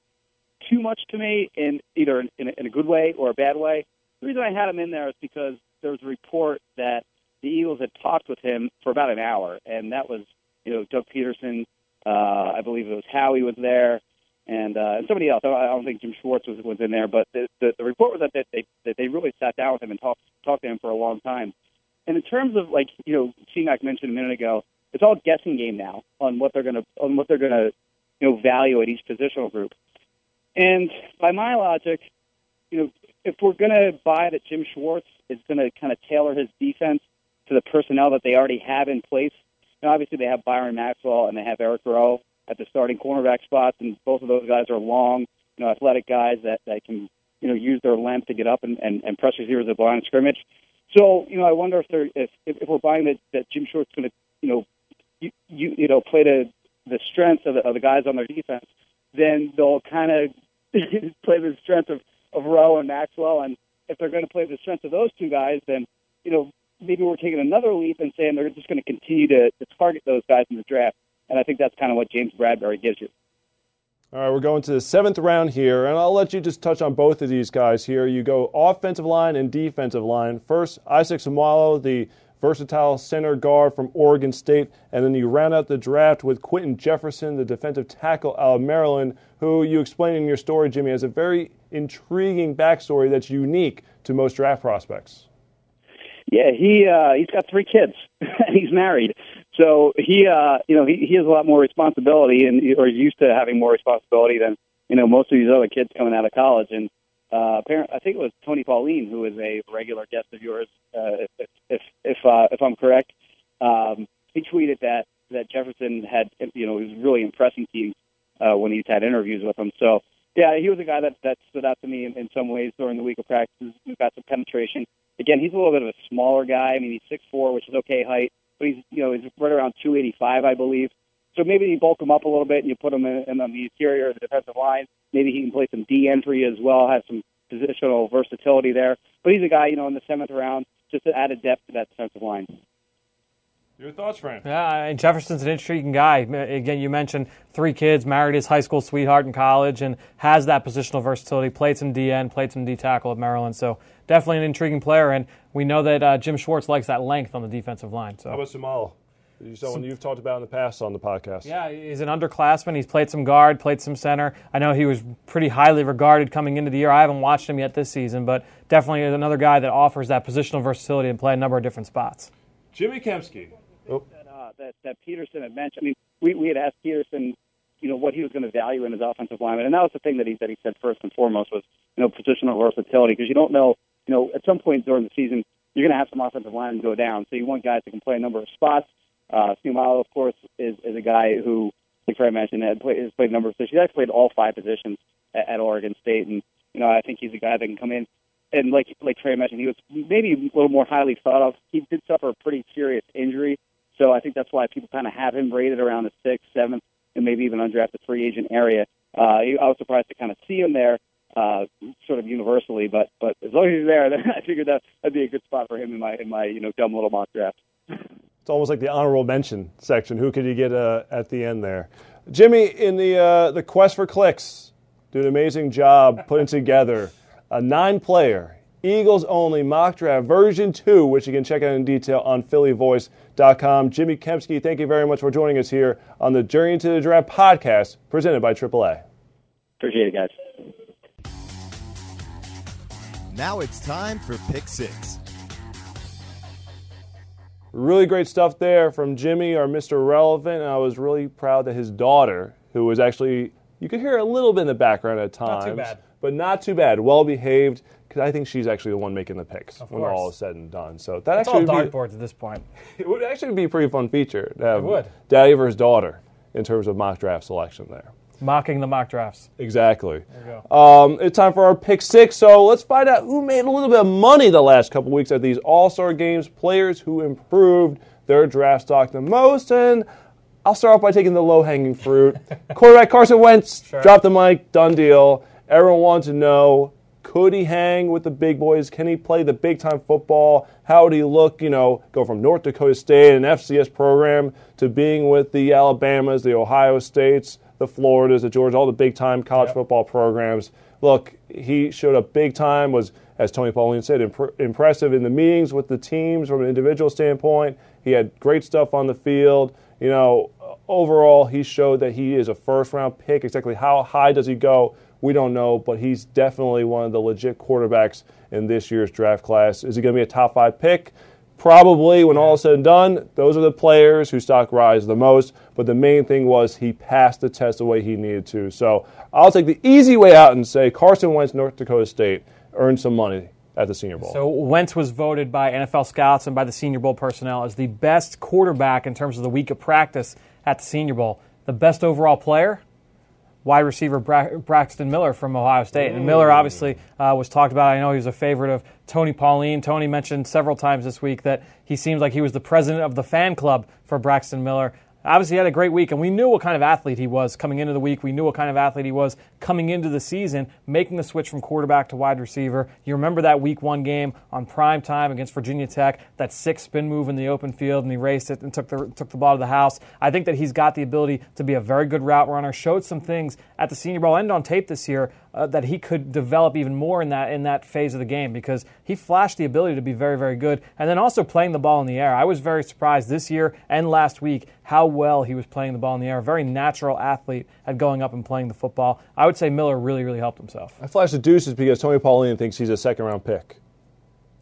too much to me in either in, in, a, in a good way or a bad way. The reason I had him in there is because there was a report that the Eagles had talked with him for about an hour, and that was, you know, Doug Pederson. Uh, I believe it was Howie was there, and uh, and somebody else. I don't think Jim Schwartz was was in there, but the the, the report was that they, that they really sat down with him and talked talked to him for a long time. And in terms of like you know, Seamac mentioned a minute ago, it's all guessing game now on what they're gonna on what they're gonna you know value at each positional group. And by my logic, you know, if we're gonna buy that Jim Schwartz is gonna kind of tailor his defense to the personnel that they already have in place. Now, obviously, they have Byron Maxwell and they have Eric Rowe at the starting cornerback spots, and both of those guys are long, you know, athletic guys that, that can, you know, use their length to get up and, and, and press receivers at the line of scrimmage. So, you know, I wonder if they're if if, we're buying that that Jim Schwartz going to, you know, you, you you know play to the strengths of the, of the guys on their defense, then they'll kind of [LAUGHS] play the strength of of Rowe and Maxwell, and if they're going to play the strength of those two guys, then you know maybe we're taking another leap and saying they're just going to continue to, to target those guys in the draft. And I think that's kind of what James Bradberry gives you. All right, we're going to the seventh round here, and I'll let you just touch on both of these guys here. You go offensive line and defensive line. First, Isaac Seumalo, the versatile center guard from Oregon State, and then you round out the draft with Quinton Jefferson, the defensive tackle out of Maryland, who you explained in your story, Jimmy, has a very intriguing backstory that's unique to most draft prospects. Yeah, he uh, he's got three kids [LAUGHS] and he's married, so he uh, you know he, he has a lot more responsibility and or he's used to having more responsibility than you know most of these other kids coming out of college. And uh, apparently, I think it was Tony Pauline who is a regular guest of yours, uh, if if if, uh, if I'm correct. Um, he tweeted that that Jefferson had you know he was really impressing teams uh, when he's had interviews with him. So yeah, he was a guy that that stood out to me in, in some ways during the week of practices. He's got some penetration. Again, he's a little bit of a smaller guy. I mean, he's six four, which is okay height, but he's you know he's right around two eighty five, I believe. So maybe you bulk him up a little bit and you put him in, in on the interior of the defensive line. Maybe he can play some D entry as well, have some positional versatility there. But he's a guy, you know, in the seventh round, just to add a depth to that defensive line. Your thoughts, Frank? Yeah, and Jefferson's an intriguing guy. Again, you mentioned three kids, married his high school sweetheart in college, and has that positional versatility. Played some DN, played some D tackle at Maryland, so definitely an intriguing player. And we know that uh, Jim Schwartz likes that length on the defensive line. So How about Seumalo? You someone you've talked about in the past on the podcast. Yeah, he's an underclassman. He's played some guard, played some center. I know he was pretty highly regarded coming into the year. I haven't watched him yet this season, but definitely is another guy that offers that positional versatility and play a number of different spots. Jimmy Kempski. Oh. That, uh, that that Pederson had mentioned. I mean, we we had asked Pederson, you know, what he was going to value in his offensive lineman, and that was the thing that he that he said first and foremost was, you know, positional versatility because you don't know, you know, at some point during the season you're going to have some offensive linemen go down, so you want guys that can play a number of spots. Uh, Seumalo, of course, is, is a guy who, like Fred mentioned, had played, has played a number of positions. He's actually played all five positions at, at Oregon State, and you know I think he's a guy that can come in. And like like Trey mentioned, he was maybe a little more highly thought of. He did suffer a pretty serious injury, so I think that's why people kind of have him rated around the sixth, seventh, and maybe even undrafted free agent area. Uh, I was surprised to kind of see him there, uh, sort of universally, but but as long as he's there, [LAUGHS] then I figured that that'd be a good spot for him in my in my you know dumb little mock draft. [LAUGHS] It's almost like the honorable mention section. Who could you get uh, at the end there? Jimmy, in the uh, the quest for clicks, do an amazing job putting together a nine-player Eagles only mock draft version two, which you can check out in detail on PhillyVoice.com. Jimmy Kempski, thank you very much for joining us here on the Journey to the Draft podcast, presented by AAA. Appreciate it, guys. Now it's time for Pick Six. Really great stuff there from Jimmy, our Mr. Relevant. And I was really proud that his daughter, who was actually, you could hear a little bit in the background at times. Not too bad. But not too bad. Well behaved. Because I think she's actually the one making the picks Of when course. all is said and done. So that It's all actually would be, dartboards at this point. [LAUGHS] it would actually be a pretty fun feature to have would. Daddy versus daughter in terms of mock draft selection there. Mocking the mock drafts. Exactly. Um, it's time for our pick six. So let's find out who made a little bit of money the last couple weeks at these All Star games. Players who improved their draft stock the most. And I'll start off by taking the low hanging fruit. [LAUGHS] Quarterback Carson Wentz Sure. dropped the mic. Done deal. Everyone wants to know. Could he hang with the big boys? Can he play the big time football? How would he look, you know, go from North Dakota State, an FCS program, to being with the Alabamas, the Ohio States, the Floridas, the Georgia, all the big time college Yep. football programs. Look, he showed up big time, was, as Tony Pauline said, imp- impressive in the meetings with the teams from an individual standpoint. He had great stuff on the field. You know, overall, he showed that he is a first round pick. Exactly how high does he go? We don't know, but he's definitely one of the legit quarterbacks in this year's draft class. Is he going to be a top five pick? Probably when all is said and done, those are the players whose stock rise the most. But the main thing was he passed the test the way he needed to. So I'll take the easy way out and say Carson Wentz, North Dakota State, earned some money at the Senior Bowl. So Wentz was voted by NFL scouts and by the Senior Bowl personnel as the best quarterback in terms of the week of practice at the Senior Bowl. The best overall player, wide receiver Bra- Braxton Miller from Ohio State. And Miller obviously uh, was talked about. I know he was a favorite of Tony Pauline. Tony mentioned several times this week that he seems like he was the president of the fan club for Braxton Miller. Obviously, he had a great week, and we knew what kind of athlete he was coming into the week. We knew what kind of athlete he was coming into the season, making the switch from quarterback to wide receiver. You remember that week one game on prime time against Virginia Tech, that six spin move in the open field, and he raced it and took the took the ball to the house. I think that he's got the ability to be a very good route runner. Showed some things at the Senior Bowl and on tape this year uh, that he could develop even more in that in that phase of the game because he flashed the ability to be very very good, and then also playing the ball in the air. I was very surprised this year and last week how well he was playing the ball in the air. A very natural athlete at going up and playing the football. I would say Miller really really helped himself. I flashed the deuces because Tony Pauline thinks he's a second round pick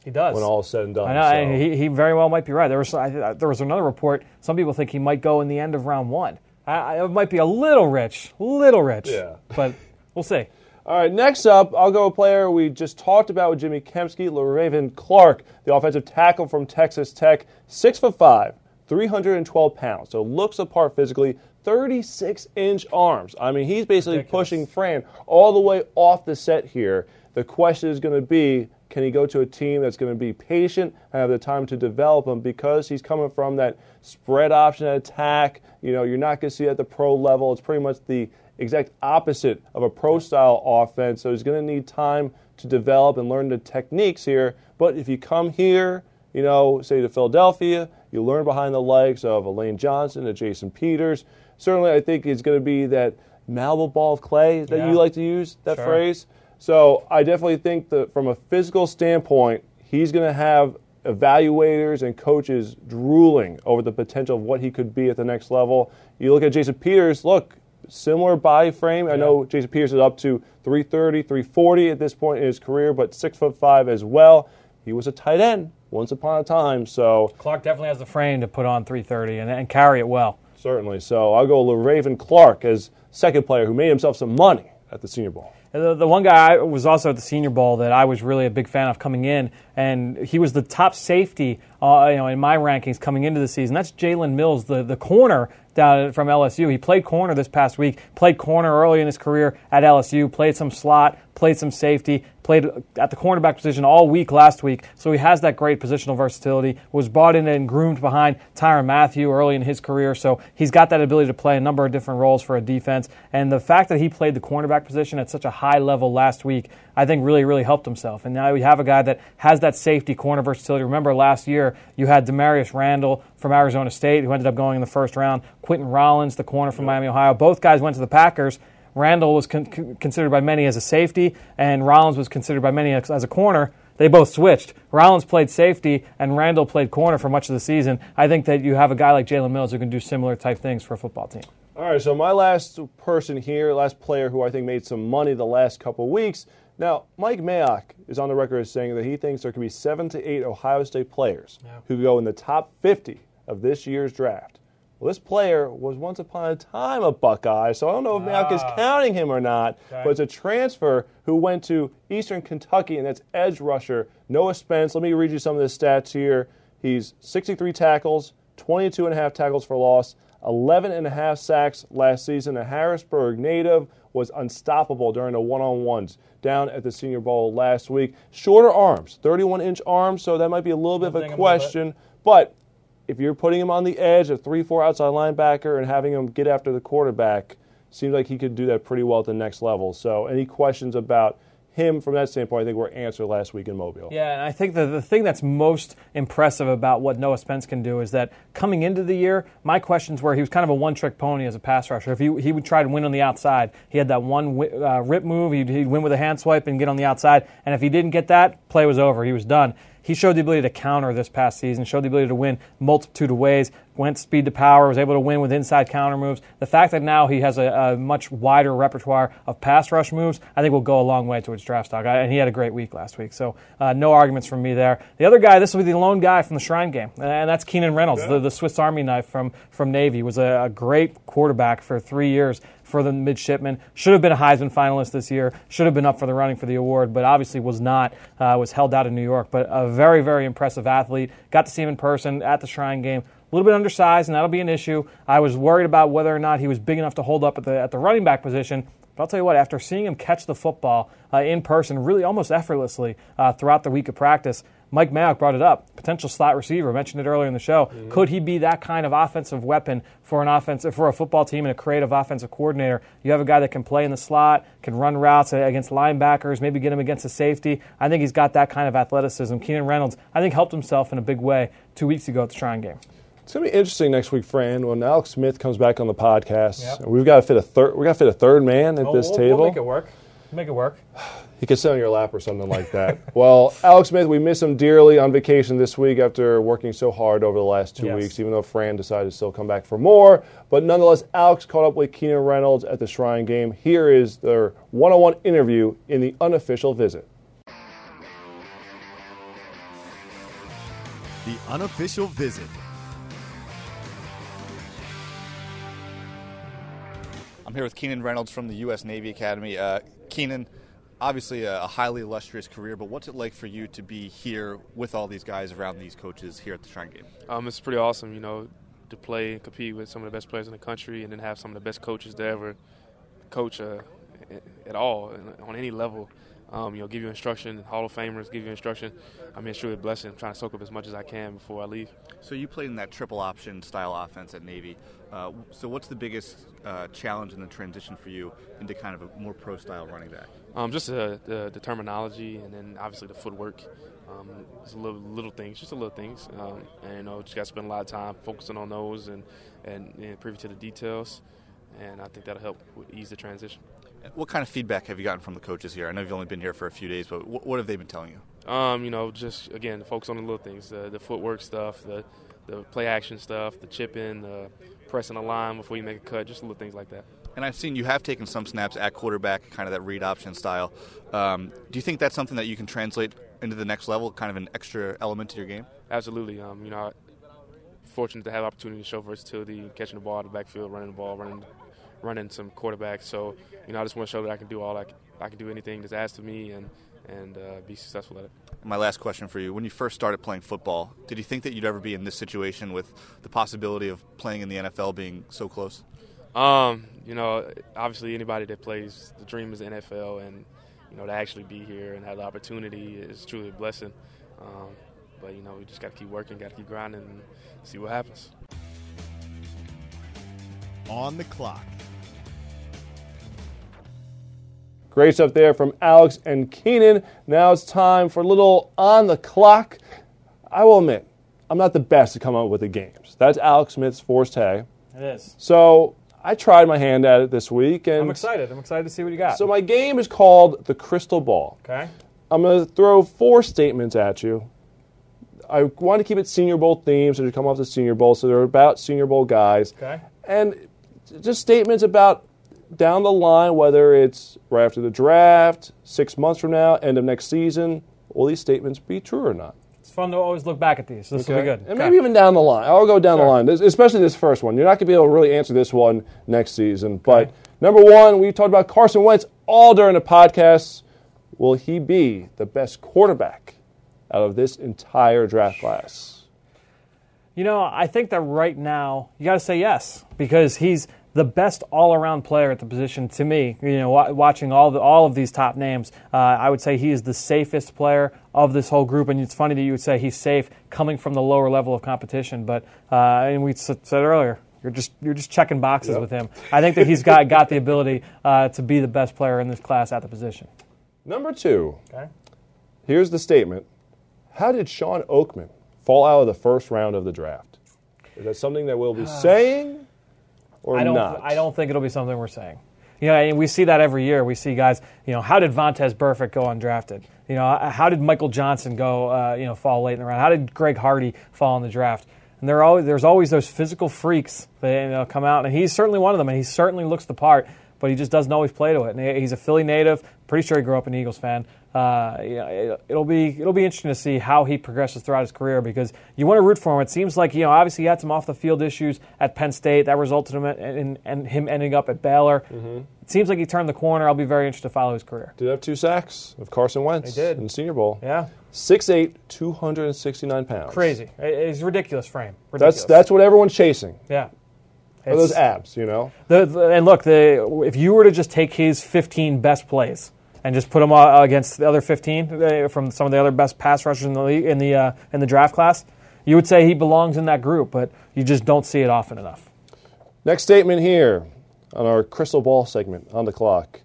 He does. when all is said and done. I know, So- he, he very well might be right. There was I, there was another report. Some people think he might go in the end of round one. I, I, it might be a little rich, little rich. Yeah. but we'll see. [LAUGHS] All right, next up, I'll go a player we just talked about with Jimmy Kempski, Le'Raven Clark, the offensive tackle from Texas Tech, six foot five, 312 pounds. So looks apart physically, 36 inch arms. I mean, he's basically Ridiculous. pushing Fran all the way off the set here. The question is going to be, can he go to a team that's going to be patient and have the time to develop him because he's coming from that spread option attack? You know, you're not going to see it at the pro level. It's pretty much the exact opposite of a pro style offense. So he's going to need time to develop and learn the techniques here. But if you come here, you know, say to Philadelphia, you learn behind the legs of a Lane Johnson, a Jason Peters. Certainly, I think it's going to be that malleable ball of clay that Yeah. you like to use, that Sure. phrase. So I definitely think that from a physical standpoint, he's going to have evaluators and coaches drooling over the potential of what he could be at the next level. You look at Jason Peters, look, similar body frame. I know Jason Peters is up to 330, 340 at this point in his career, but six foot five as well. He was a tight end once upon a time, so Clark definitely has the frame to put on 330 and, and carry it well. Certainly. So I'll go Raven Clark as second player who made himself some money at the Senior Bowl. The, the one guy I was also at the Senior Bowl that I was really a big fan of coming in, and he was the top safety, uh, you know, in my rankings coming into the season. That's Jalen Mills, the the corner down from LSU. He played corner this past week. Played corner early in his career at LSU. Played some slot. Played some safety. Played at the cornerback position all week last week. So he has that great positional versatility. Was brought in and groomed behind Tyrann Mathieu early in his career. So he's got that ability to play a number of different roles for a defense. And the fact that he played the cornerback position at such a high level last week, I think really, really helped himself. And now we have a guy that has that safety corner versatility. Remember last year you had Damarious Randall from Arizona State, who ended up going in the first round. Quinten Rollins, the corner from Miami, Ohio. Both guys went to the Packers. Randall was con- con- considered by many as a safety, and Rollins was considered by many as, as a corner. They both switched. Rollins played safety, and Randall played corner for much of the season. I think that you have a guy like Jalen Mills who can do similar type things for a football team. All right, so my last person here, last player who I think made some money the last couple weeks, Now, Mike Mayock is on the record as saying that he thinks there could be seven to eight Ohio State players who go in the top 50 of this year's draft. Well, this player was once upon a time a Buckeye, so I don't know if Mayock is ah. counting him or not, but it's a transfer who went to Eastern Kentucky, and that's edge rusher Noah Spence. Let me read you some of the stats here. He's 63 tackles, 22 and a half tackles for loss, 11 and a half sacks last season. A Harrisburg native was unstoppable during the one-on-ones down at the Senior Bowl last week. Shorter arms, 31-inch arms, so that might be a little bit of a question. But if you're putting him on the edge, a 3-4 outside linebacker, and having him get after the quarterback, seems like he could do that pretty well at the next level. So any questions about him from that standpoint, I think were answered last week in Mobile. Yeah, and I think the, the thing that's most impressive about what Noah Spence can do is that coming into the year, my questions were he was kind of a one trick pony as a pass rusher. If he, he would try to win on the outside, he had that one uh, rip move, he'd, he'd win with a hand swipe and get on the outside. And if he didn't get that, play was over. He was done. He showed the ability to counter this past season, showed the ability to win multitude of ways, went speed to power, was able to win with inside counter moves. The fact that now he has a, a much wider repertoire of pass rush moves, I think will go a long way towards draft stock. I, and he had a great week last week, so uh, no arguments from me there. The other guy, this will be the lone guy from the Shrine game, and that's Keenan Reynolds, the, the Swiss Army knife from, from Navy. Was a, a great quarterback for three years for the midshipman. Should have been a Heisman finalist this year. Should have been up for the running for the award, but obviously was not. Uh, was held out in New York. But a very, very impressive athlete. Got to see him in person at the Shrine game. A little bit undersized, and that'll be an issue. I was worried about whether or not he was big enough to hold up at the at the running back position. But I'll tell you what, after seeing him catch the football uh, in person, really almost effortlessly uh, throughout the week of practice, Mike Mayock brought it up. Potential slot receiver, mentioned it earlier in the show. Mm-hmm. Could he be that kind of offensive weapon for an offensive for a football team and a creative offensive coordinator? You have a guy that can play in the slot, can run routes against linebackers, maybe get him against a safety. I think he's got that kind of athleticism. Keenan Reynolds, I think, helped himself in a big way two weeks ago at the Shrine game. It's gonna be interesting next week, Fran, when Alex Smith comes back on the podcast. Yep. We've got to fit a third. We got to fit a third man at oh, this table. We'll make it work. Make it work. [SIGHS] [SIGHS] He could sit on your lap or something like that. [LAUGHS] well, Alex Smith, we miss him dearly on vacation this week after working so hard over the last two Yes. weeks, even though Fran decided to still come back for more. But nonetheless, Alex caught up with Keenan Reynolds at the Shrine game. Here is their one on one interview in the unofficial visit. The unofficial visit. I'm here with Keenan Reynolds from the U.S. Navy Academy. Uh, Keenan, obviously a, highly illustrious career, but what's it like for you to be here with all these guys around these coaches here at the Shrine Game? Um, it's pretty awesome, you know, to play and compete with some of the best players in the country, and then have some of the best coaches to ever coach uh, at all on any level. Um, you know, give you instruction. Hall of Famers give you instruction. I mean, it's truly a blessing. I'm trying to soak up as much as I can before I leave. So you played in that triple option style offense at Navy. Uh, so what's the biggest uh, challenge in the transition for you into kind of a more pro style running back? Um, just uh, the, the terminology, and then obviously the footwork. Um, it's a little little things, just a little things, um, and you know, just got to spend a lot of time focusing on those and and, and privy to the details. And I think that'll help ease the transition. What kind of feedback have you gotten from the coaches here? I know you've only been here for a few days, but what, what have they been telling you? Um, you know, just again, focus on the little things, the, the footwork stuff, the the play action stuff, the chipping, the pressing a line before you make a cut, just little things like that. And I've seen you have taken some snaps at quarterback, kind of that read option style. Um, do you think that's something that you can translate into the next level, kind of an extra element to your game? Absolutely. Um, you know, fortunate to have opportunity to show versatility, catching the ball out of the backfield, running the ball, running running some quarterbacks. So, you know, I just want to show that I can do all I can, I can do anything that's asked of me and and uh, be successful at it. My last question for you: When you first started playing football, did you think that you'd ever be in this situation with the possibility of playing in the NFL being so close? Um, you know, obviously anybody that plays, the dream is the NFL, and you know to actually be here and have the opportunity is truly a blessing. Um, but you know, we just got to keep working, got to keep grinding, and see what happens. On the clock. Great stuff there from Alex and Keenan. Now it's time for a little on the clock. I will admit, I'm not the best to come up with the games. That's Alex Smith's forte. It is. So I tried my hand at it this week, and I'm excited. I'm excited to see what you got. so my game is called the Crystal Ball. okay. I'm going to throw four statements at you. I want to keep it Senior Bowl themed, so they come off the Senior Bowl, so they're about Senior Bowl guys. Okay. And just statements about down the line, whether it's right after the draft, six months from now, end of next season, will these statements be true or not? Fun to always look back at these. This will be good. And Okay. maybe even down the line. I'll go down Sure. the line, this- especially this first one. You're not going to be able to really answer this one next season. But number one, we talked about Carson Wentz all during the podcast. Will he be the best quarterback out of this entire draft class? You know, I think that right now you got to say yes because he's the best all-around player at the position to me. You know, watching all the all of these top names, uh, I would say he is the safest player of this whole group. And it's funny that you would say he's safe coming from the lower level of competition, but uh, and we said earlier. You're just you're just checking boxes with him. I think that he's got got the ability uh, to be the best player in this class at the position. Number two, Okay. here's the statement. How did Shawn Oakman fall out of the first round of the draft? Is that something that we'll be [SIGHS] saying or I don't. not? I don't think it'll be something we're saying. You know, and we see that every year. We see guys. You know, how did Vontaze Burfict go undrafted? You know, how did Michael Johnson go? Uh, you know, fall late in the round. How did Greg Hardy fall in the draft? And there are always, there's always those physical freaks that you know, come out, and he's certainly one of them. And he certainly looks the part, but he just doesn't always play to it. And he's a Philly native. Pretty sure he grew up an Eagles fan. Uh, you know, it, it'll be it'll be interesting to see how he progresses throughout his career because you want to root for him. It seems like you know obviously he had some off the field issues at Penn State that resulted in, in, in him ending up at Baylor. It seems like he turned the corner. I'll be very interested to follow his career. Did have two sacks of Carson Wentz He did. in the Senior Bowl. Yeah, 6'8", 269 pounds. crazy. It's ridiculous frame. That's that's what everyone's chasing. yeah. Are those abs, you know? The, the- and look, the, if you were to just take his 15 best plays and just put them uh, against the other 15 uh, from some of the other best pass rushers in the league, in the uh, in the draft class, you would say he belongs in that group. But you just don't see it often enough. Next statement here on our crystal ball segment on the clock.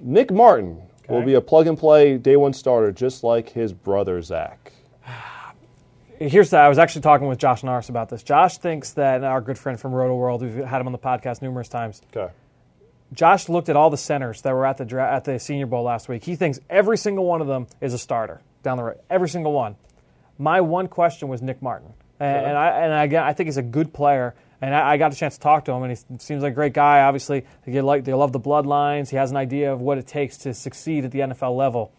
Nick Martin will be a plug and play day one starter, just like his brother Zach. Here's the, I was actually talking with Josh Norris about this. Josh thinks that our good friend from Roto World, we've had him on the podcast numerous times. Okay. Josh looked at all the centers that were at the dra- at the Senior Bowl last week. He thinks every single one of them is a starter down the road. Every single one. My one question was Nick Martin, and, and I and again I think he's a good player. And I, I got a chance to talk to him, and he seems like a great guy. Obviously, they like they love the bloodlines. He has an idea of what it takes to succeed at the NFL level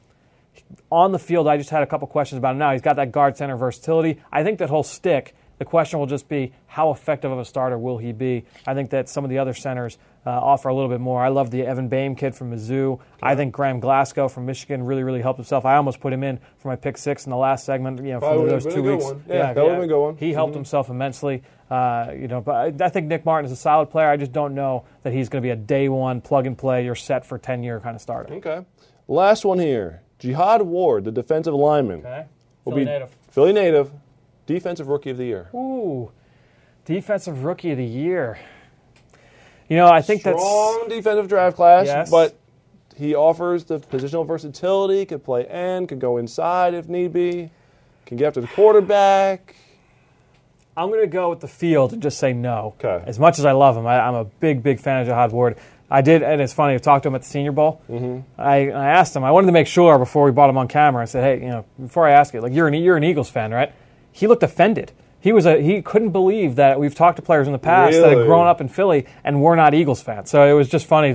on the field, I just had a couple questions about him now. He's got that guard center versatility. I think that he'll stick. The question will just be how effective of a starter will he be? I think that some of the other centers uh, offer a little bit more. I love the Evan Boehm kid from Mizzou. I think Graham Glasgow from Michigan really, really helped himself. I almost put him in for my pick six in the last segment. You know, for those two weeks. one. Yeah, that would've been a good one. He helped himself immensely. Uh, you know, but I, I think Nick Martin is a solid player. I just don't know that he's going to be a day one plug and play. You're set for ten year kind of starter. Okay. Last one here. Jihad Ward, the defensive lineman. Okay, will Philly be native. Philly native, defensive rookie of the year. Ooh, defensive rookie of the year. You know, I think that's Strong defensive draft class, Yes. but he offers the positional versatility, could play end, could go inside if need be, can get after the quarterback. I'm going to go with the field and just say no. Okay. As much as I love him, I, I'm a big, big fan of Jihad Ward. I did, and it's funny. I talked to him at the Senior Bowl. Mm-hmm. I, I asked him. I wanted to make sure before we brought him on camera. I said, "Hey, you know, before I ask you, like you're an you're an Eagles fan, right?" He looked offended. He was a he couldn't believe that we've talked to players in the past that had grown up in Philly and we're not Eagles fans. So it was just funny.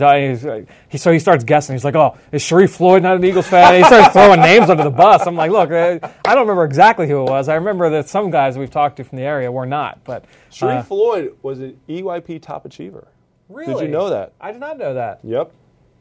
He so he starts guessing. He's like, "Oh, is Sharrif Floyd not an Eagles fan?" And he starts [LAUGHS] throwing names under the bus. I'm like, "Look, uh, I don't remember exactly who it was. I remember that some guys we've talked to from the area were not." But Sharif uh, Floyd was an EYP top achiever. Really, Did you know that? I did not know that. Yep.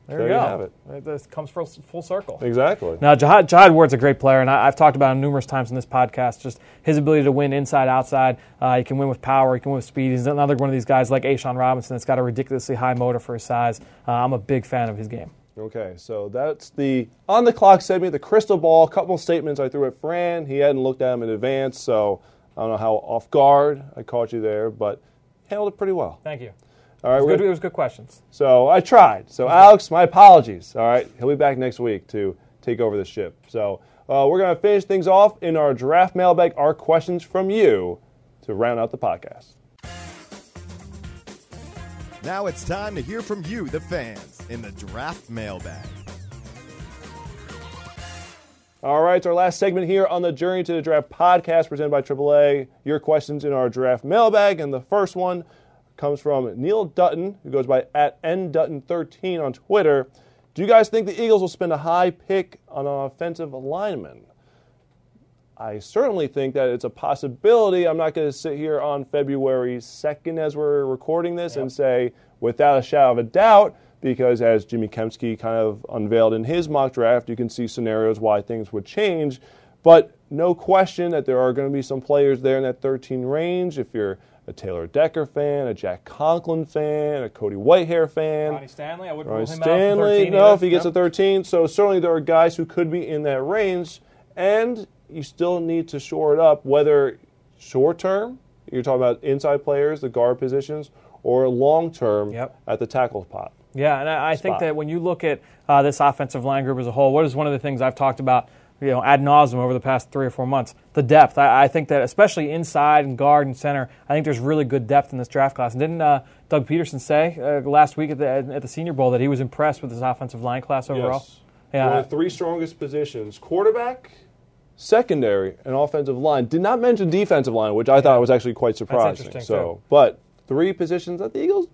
There, There you you go. have it. It- This comes full, full circle. Exactly. Now, Jihad, Jihad Ward's a great player, and I, I've talked about him numerous times in this podcast. Just his ability to win inside, outside. Uh, he can win with power. He can win with speed. He's another one of these guys like A'Shawn Robinson that's got a ridiculously high motor for his size. Uh, I'm a big fan of his game. Okay, so that's the on the clock segment, the crystal ball. A couple of statements I threw at Fran. He hadn't looked at them in advance, so I don't know how off guard I caught you there, but handled it pretty well. Thank you. All right, It was good, it was good questions. So I tried. So Alex, my apologies. All right, he'll be back next week to take over the ship. So uh, we're going to finish things off in our draft mailbag. Our questions from you to round out the podcast. Now it's time to hear from you, the fans, in the draft mailbag. All right, it's our last segment here on the Journey to the Draft podcast presented by AAA. Your questions in our draft mailbag, and the first one comes from Neil Dutton, who goes by at ndutton13 on Twitter. Do you guys think the Eagles will spend a high pick on an offensive lineman? I certainly think that it's a possibility. I'm not going to sit here on February 2nd as we're recording this and say without a shadow of a doubt, because as Jimmy Kempski kind of unveiled in his mock draft, you can see scenarios why things would change. But no question that there are going to be some players there in that 13 range. If you're a Taylor Decker fan, a Jack Conklin fan, a Cody Whitehair fan, Ronnie Stanley, I wouldn't Ronnie rule him Stanley, out 13 no, either. if he gets a 13. So certainly there are guys who could be in that range, and you still need to shore it up, whether short term, you're talking about inside players, the guard positions, or long term Yep. at the tackle spot. Yeah, and I, I think that when you look at uh, this offensive line group as a whole, what is one of the things I've talked about, you know, ad nauseum over the past three or four months? The depth. I, I think that especially inside and guard and center, I think there's really good depth in this draft class. And didn't uh, Doug Pederson say uh, last week at the at the Senior Bowl that he was impressed with his offensive line class overall? Yes. Yeah. One of the three strongest positions quarterback, secondary, and offensive line. Did not mention defensive line, which I thought was actually quite surprising. interesting, so, too. but three positions that the Eagles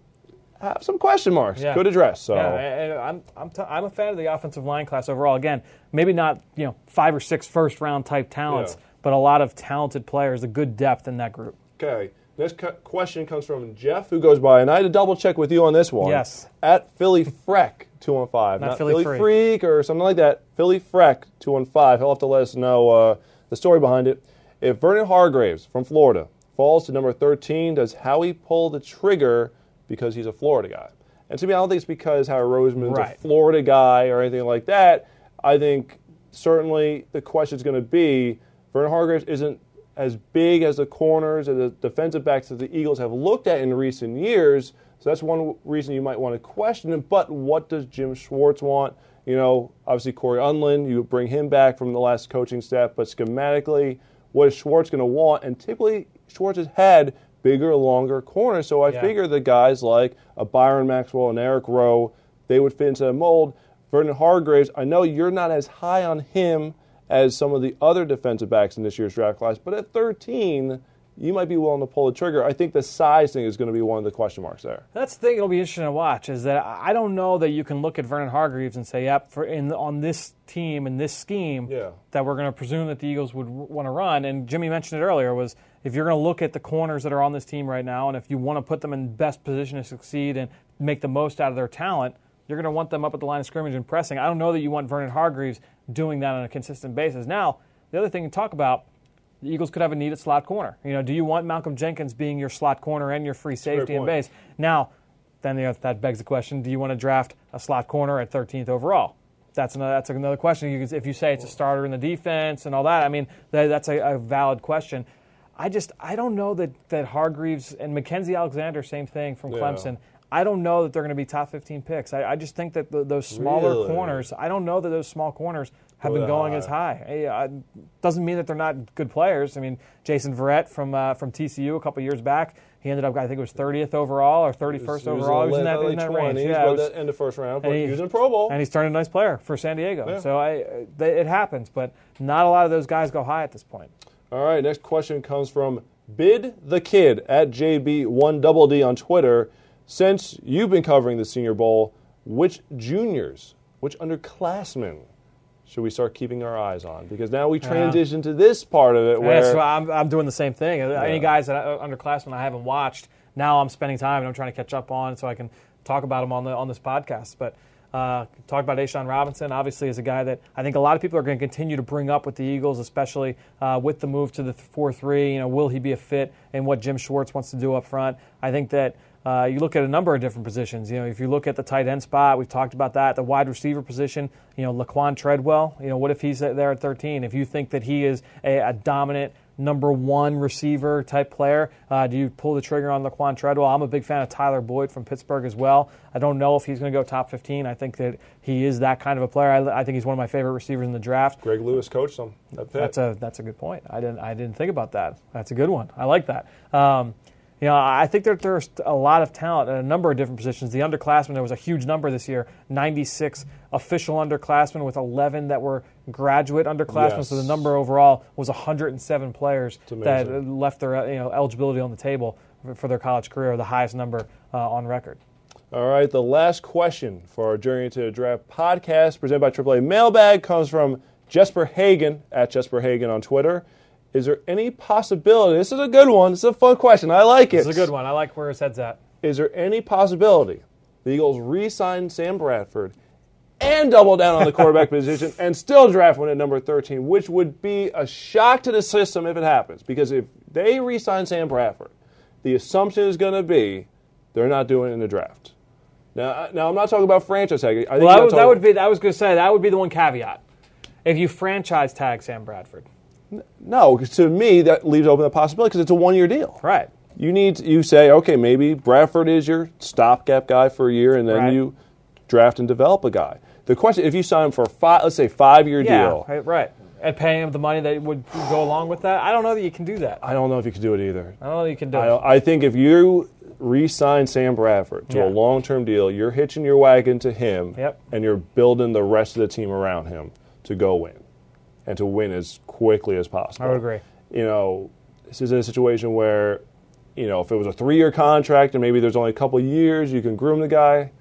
have some question marks. Yeah. Could address. So, Yeah, and I'm I'm, t- I'm a fan of the offensive line class overall. Again, maybe not you know five or six first round type talents, Yeah. but a lot of talented players, a good depth in that group. okay. Next cu- question comes from Jeff, who goes by, and I had to double check with you on this one. Yes. At Philly Freck two one five, Not not Philly Philly, Freak. Freak or something like that. Philly Freck two one five. He'll have to let us know uh, the story behind it. If Vernon Hargreaves from Florida falls to number thirteen, does Howie pull the trigger because he's a Florida guy? And to me, I don't think it's because Howard Roseman's Right. a Florida guy or anything like that. I think certainly the question is going to be Vernon Hargreaves isn't as big as the corners or the defensive backs that the Eagles have looked at in recent years. So that's one reason you might want to question him. But what does Jim Schwartz want? You know, obviously Cory Undlin, you bring him back from the last coaching staff, but schematically, what is Schwartz going to want? And typically, Schwartz has had bigger, longer corners. So I Yeah. figure the guys like a Byron Maxwell and Eric Rowe, they would fit into the mold. Vernon Hargreaves, I know you're not as high on him as some of the other defensive backs in this year's draft class, but at 13, you might be willing to pull the trigger. I think the size thing is going to be one of the question marks there. That's the thing. It'll be interesting to watch. Is that I don't know that you can look at Vernon Hargreaves and say, "Yep, for in on this team in this scheme, Yeah. that we're going to presume that the Eagles would want to run." And Jimmy mentioned it earlier was if you're going to look at the corners that are on this team right now, and if you want to put them in best position to succeed and make the most out of their talent, you're going to want them up at the line of scrimmage and pressing. I don't know that you want Vernon Hargreaves doing that on a consistent basis. Now, the other thing to talk about. The Eagles could have a need at slot corner. You know, do you want Malcolm Jenkins being your slot corner and your free safety and base? Now, then you know, that begs the question: Do you want to draft a slot corner at 13th overall? That's another. That's another question. You can, if you say it's a starter in the defense and all that, I mean, that, that's a, a valid question. I just I don't know that that Hargreaves and Mackensie Alexander, same thing from Yeah. Clemson. I don't know that they're going to be top 15 picks. I, I just think that the, those smaller Really? corners. I don't know that those small corners have been going as high. Hey, uh, doesn't mean that they're not good players. I mean, Jason Verrett from uh, from TCU a couple years back, he ended up I think it was 30th overall or 31st He was overall. He was in that, in that range. Yeah, it was- that end of first round, but he- he was in Pro Bowl. and he's turned a nice player for San Diego. Yeah. So I, uh, they, it happens, but not a lot of those guys go high at this point. All right, next question comes from Bid the Kid at JB1 Double D on Twitter. Since you've been covering the Senior Bowl, which juniors, which underclassmen should we start keeping our eyes on? Because now we transition to this part of it Yeah, so I'm, I'm doing the same thing. Any guys that uh, underclassmen I haven't watched, now I'm spending time and I'm trying to catch up on so I can talk about them on the on this podcast. But uh, talk about A'Shawn Robinson, obviously, is a guy that I think a lot of people are going to continue to bring up with the Eagles, especially uh, with the move to the 4 3. You know, will he be a fit in what Jim Schwartz wants to do up front? I think that. Uh, you look at a number of different positions. You know, if you look at the tight end spot, we've talked about that. The wide receiver position, you know, Laquon Treadwell. You know, what if he's there at 13? If you think that he is a, a dominant number one receiver type player, uh, do you pull the trigger on Laquon Treadwell? I'm a big fan of Tyler Boyd from Pittsburgh as well. I don't know if he's going to go top 15. I think that he is that kind of a player. I, I think he's one of my favorite receivers in the draft. Greg Lewis coached. That fit. That's a that's a good point. I didn't I didn't think about that. That's a good one. I like that. Um, You know, I think that there's a lot of talent at a number of different positions. The underclassmen, there was a huge number this year 96 official underclassmen with 11 that were graduate underclassmen. So the number overall was 107 players that left their you know, eligibility on the table for- for their college career, the highest number uh, on record. All right, the last question for our Journey to the Draft podcast presented by AAA Mailbag comes from Jesper Hagen at Jesper Hagen on Twitter. Is there any possibility? This is a good one. This is a fun question. I like it. It's a good one. I like where his head's at. Is there any possibility the Eagles re-sign Sam Bradford and double down on the quarterback [LAUGHS] position and still draft one at number 13, which would be a shock to the system if it happens? Because if they re-sign Sam Bradford, the assumption is going to be they're not doing it in the draft. Now, now I'm not talking about franchise tag. I think Well, that that would be. I was going to say that would be the one caveat. If you franchise tag Sam Bradford, no. 'cause to me, that leaves open the possibility because it's a one-year deal. right? You need you say okay, maybe Bradford is your stopgap guy for a year, and then Right. you draft and develop a guy. The question: if you sign him for five, let's say five-year Yeah, deal, right, right. And paying him the money that would go along with that. I don't know that you can do that. I don't know if you can do it either. I don't know you can do I, it. I think if you re-sign Sam Bradford to Yeah. a long-term deal, you're hitching your wagon to him, Yep. and you're building the rest of the team around him to go win, and to win as quickly as possible. I would agree. You know, this is a situation where, you know, if it was a three-year contract and maybe there's only a couple years, you can groom the guy.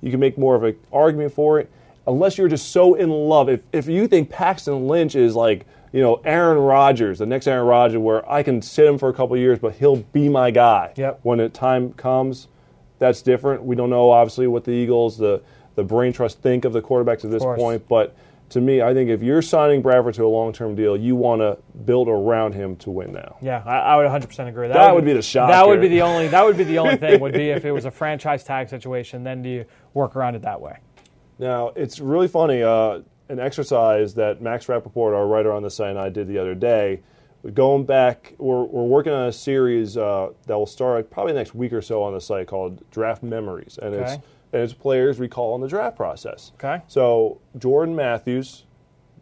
You can make more of an argument for it. Unless you're just so in love. If, if you think Paxton Lynch is like, you know, Aaron Rodgers, the next Aaron Rodgers, where I can sit him for a couple years, but he'll be my guy Yep. when the time comes, that's different. We don't know, obviously, what the Eagles, the, the brain trust think of the quarterbacks at this point. But to me, I think if you're signing Bradford to a long term deal, you want to build around him to win now. Yeah, I, I would 100 percent agree. That would be the shocker. That would be the only. That would be the only thing. Would be if it was a franchise tag situation. Then do you work around it that way? Now, it's really funny. Uh, an exercise that Max Rappaport, our writer on the site, and I did the other day. Going back, we're, we're working on a series uh, that will start probably next week or so on the site called Draft Memories, and it's Okay. and it's players recall on the draft process. Okay. So Jordan Matthews,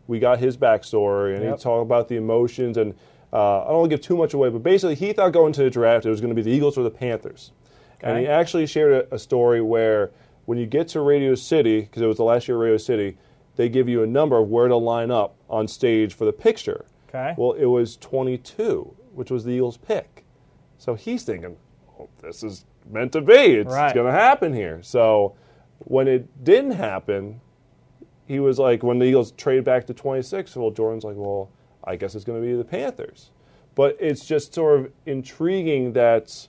we got his backstory, and Yep. he talked about the emotions, and uh, I don't want to give too much away, but basically he thought going to the draft it was going to be the Eagles or the Panthers, and he actually shared a, a story where when you get to Radio City, because it was the last year of Radio City, they give you a number of where to line up on stage for the picture. Okay. Well, it was 22, which was the Eagles' pick. So he's thinking, oh, this is meant to be. It's Right. going to happen here. So when it didn't happen, he was like, when the Eagles trade back to 26, well, Jordan's like, well, I guess it's going to be the Panthers. But it's just sort of intriguing that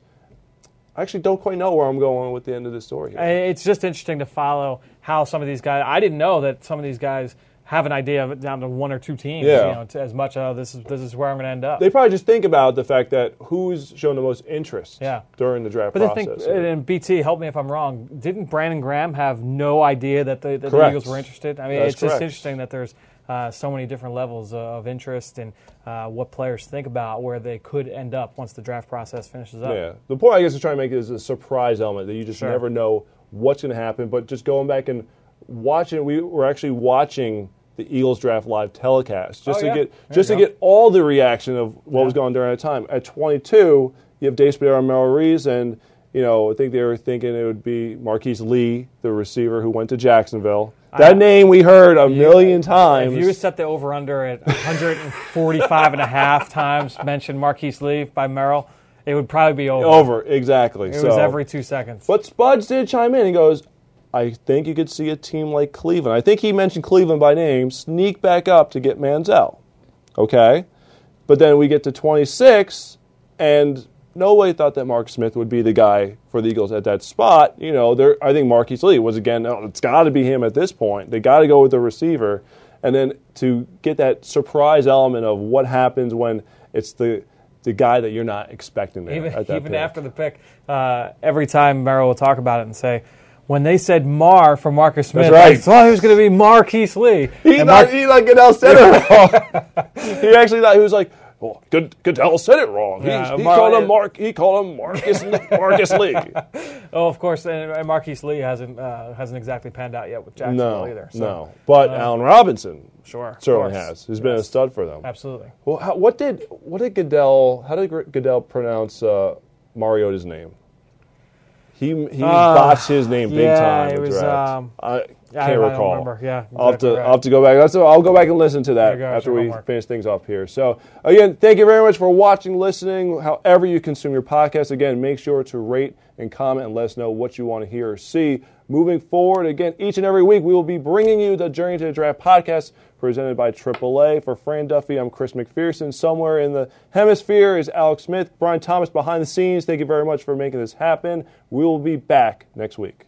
I actually don't quite know where I'm going with the end of the story. Here. It's just interesting to follow how some of these guys. I didn't know that some of these guys have an idea of it down to one or two teams. Yeah. You know, to, as much of this is this is where I'm going to end up. they probably just think about the fact that who's shown the most interest Yeah. during the draft But process. think, and BT, help me if I'm wrong. Didn't Brandon Graham have no idea that the, that the Eagles were interested? I mean, That's it's just interesting that there's uh, so many different levels of interest and uh, what players think about where they could end up once the draft process finishes up. Yeah. The point I guess is trying to make is a surprise element that you just Sure. never know what's going to happen. But just going back and watching, we were actually watching the Eagles draft live telecast just Oh, to yeah. get There just to go. get all the reaction of what was going on during that time. At 22, you have Dace Bader and Mel Reese, and you know I think they were thinking it would be Marquise Lee, the receiver who went to Jacksonville. That name we heard a million times. If you set the over under at 145 and a half times mentioned Marquise Lee by Merrill, it would probably be over. over exactly. It so. was every two seconds. But Spuds did chime in. He goes, I think you could see a team like Cleveland. I think he mentioned Cleveland by name, sneak back up to get Manziel. Okay? But then we get to 26, and nobody thought that Mark Smith would be the guy for the Eagles at that spot. You know, there, I think Marquise Lee was, again, oh, it's got to be him at this point. They got to go with the receiver. And then to get that surprise element of what happens when it's the the guy that you're not expecting there even at that [LAUGHS] even after the pick, uh, every time Merrill will talk about it and say, when they said Mar for Marcus Smith, right. I thought he was going to be Marquise Lee. He And thought, Mar- he like Goodell said it wrong. [LAUGHS] he actually thought he was like, well, Good, Goodell said it wrong. He, Yeah, he Mar- called him Mark. He called him Marcus [LAUGHS] Marcus Lee. oh, of course, and, Marquise Lee hasn't uh, hasn't exactly panned out yet with Jacksonville No, either. So, no. But Allen Robinson Sure, certainly has. He's been a stud for them. Absolutely. Well, how, what did what did Goodell? How did Goodell pronounce uh, Mariota's name. He he Uh, botched his name big yeah, time it was, um, I can't I don't recall. remember. Yeah, I'll have to right. I'll have to go back. That's, I'll go back and listen to that after we homework. finish things off here. So again, thank you very much for watching, listening, however you consume your podcast. Again, make sure to rate and comment and let us know what you want to hear or see. Moving forward, again, each and every week we will be bringing you the Journey to the Draft podcast presented by AAA. For Fran Duffy, I'm Chris McPherson. Somewhere in the hemisphere is Alex Smith. Brian Thomas behind the scenes. Thank you very much for making this happen. We will be back next week.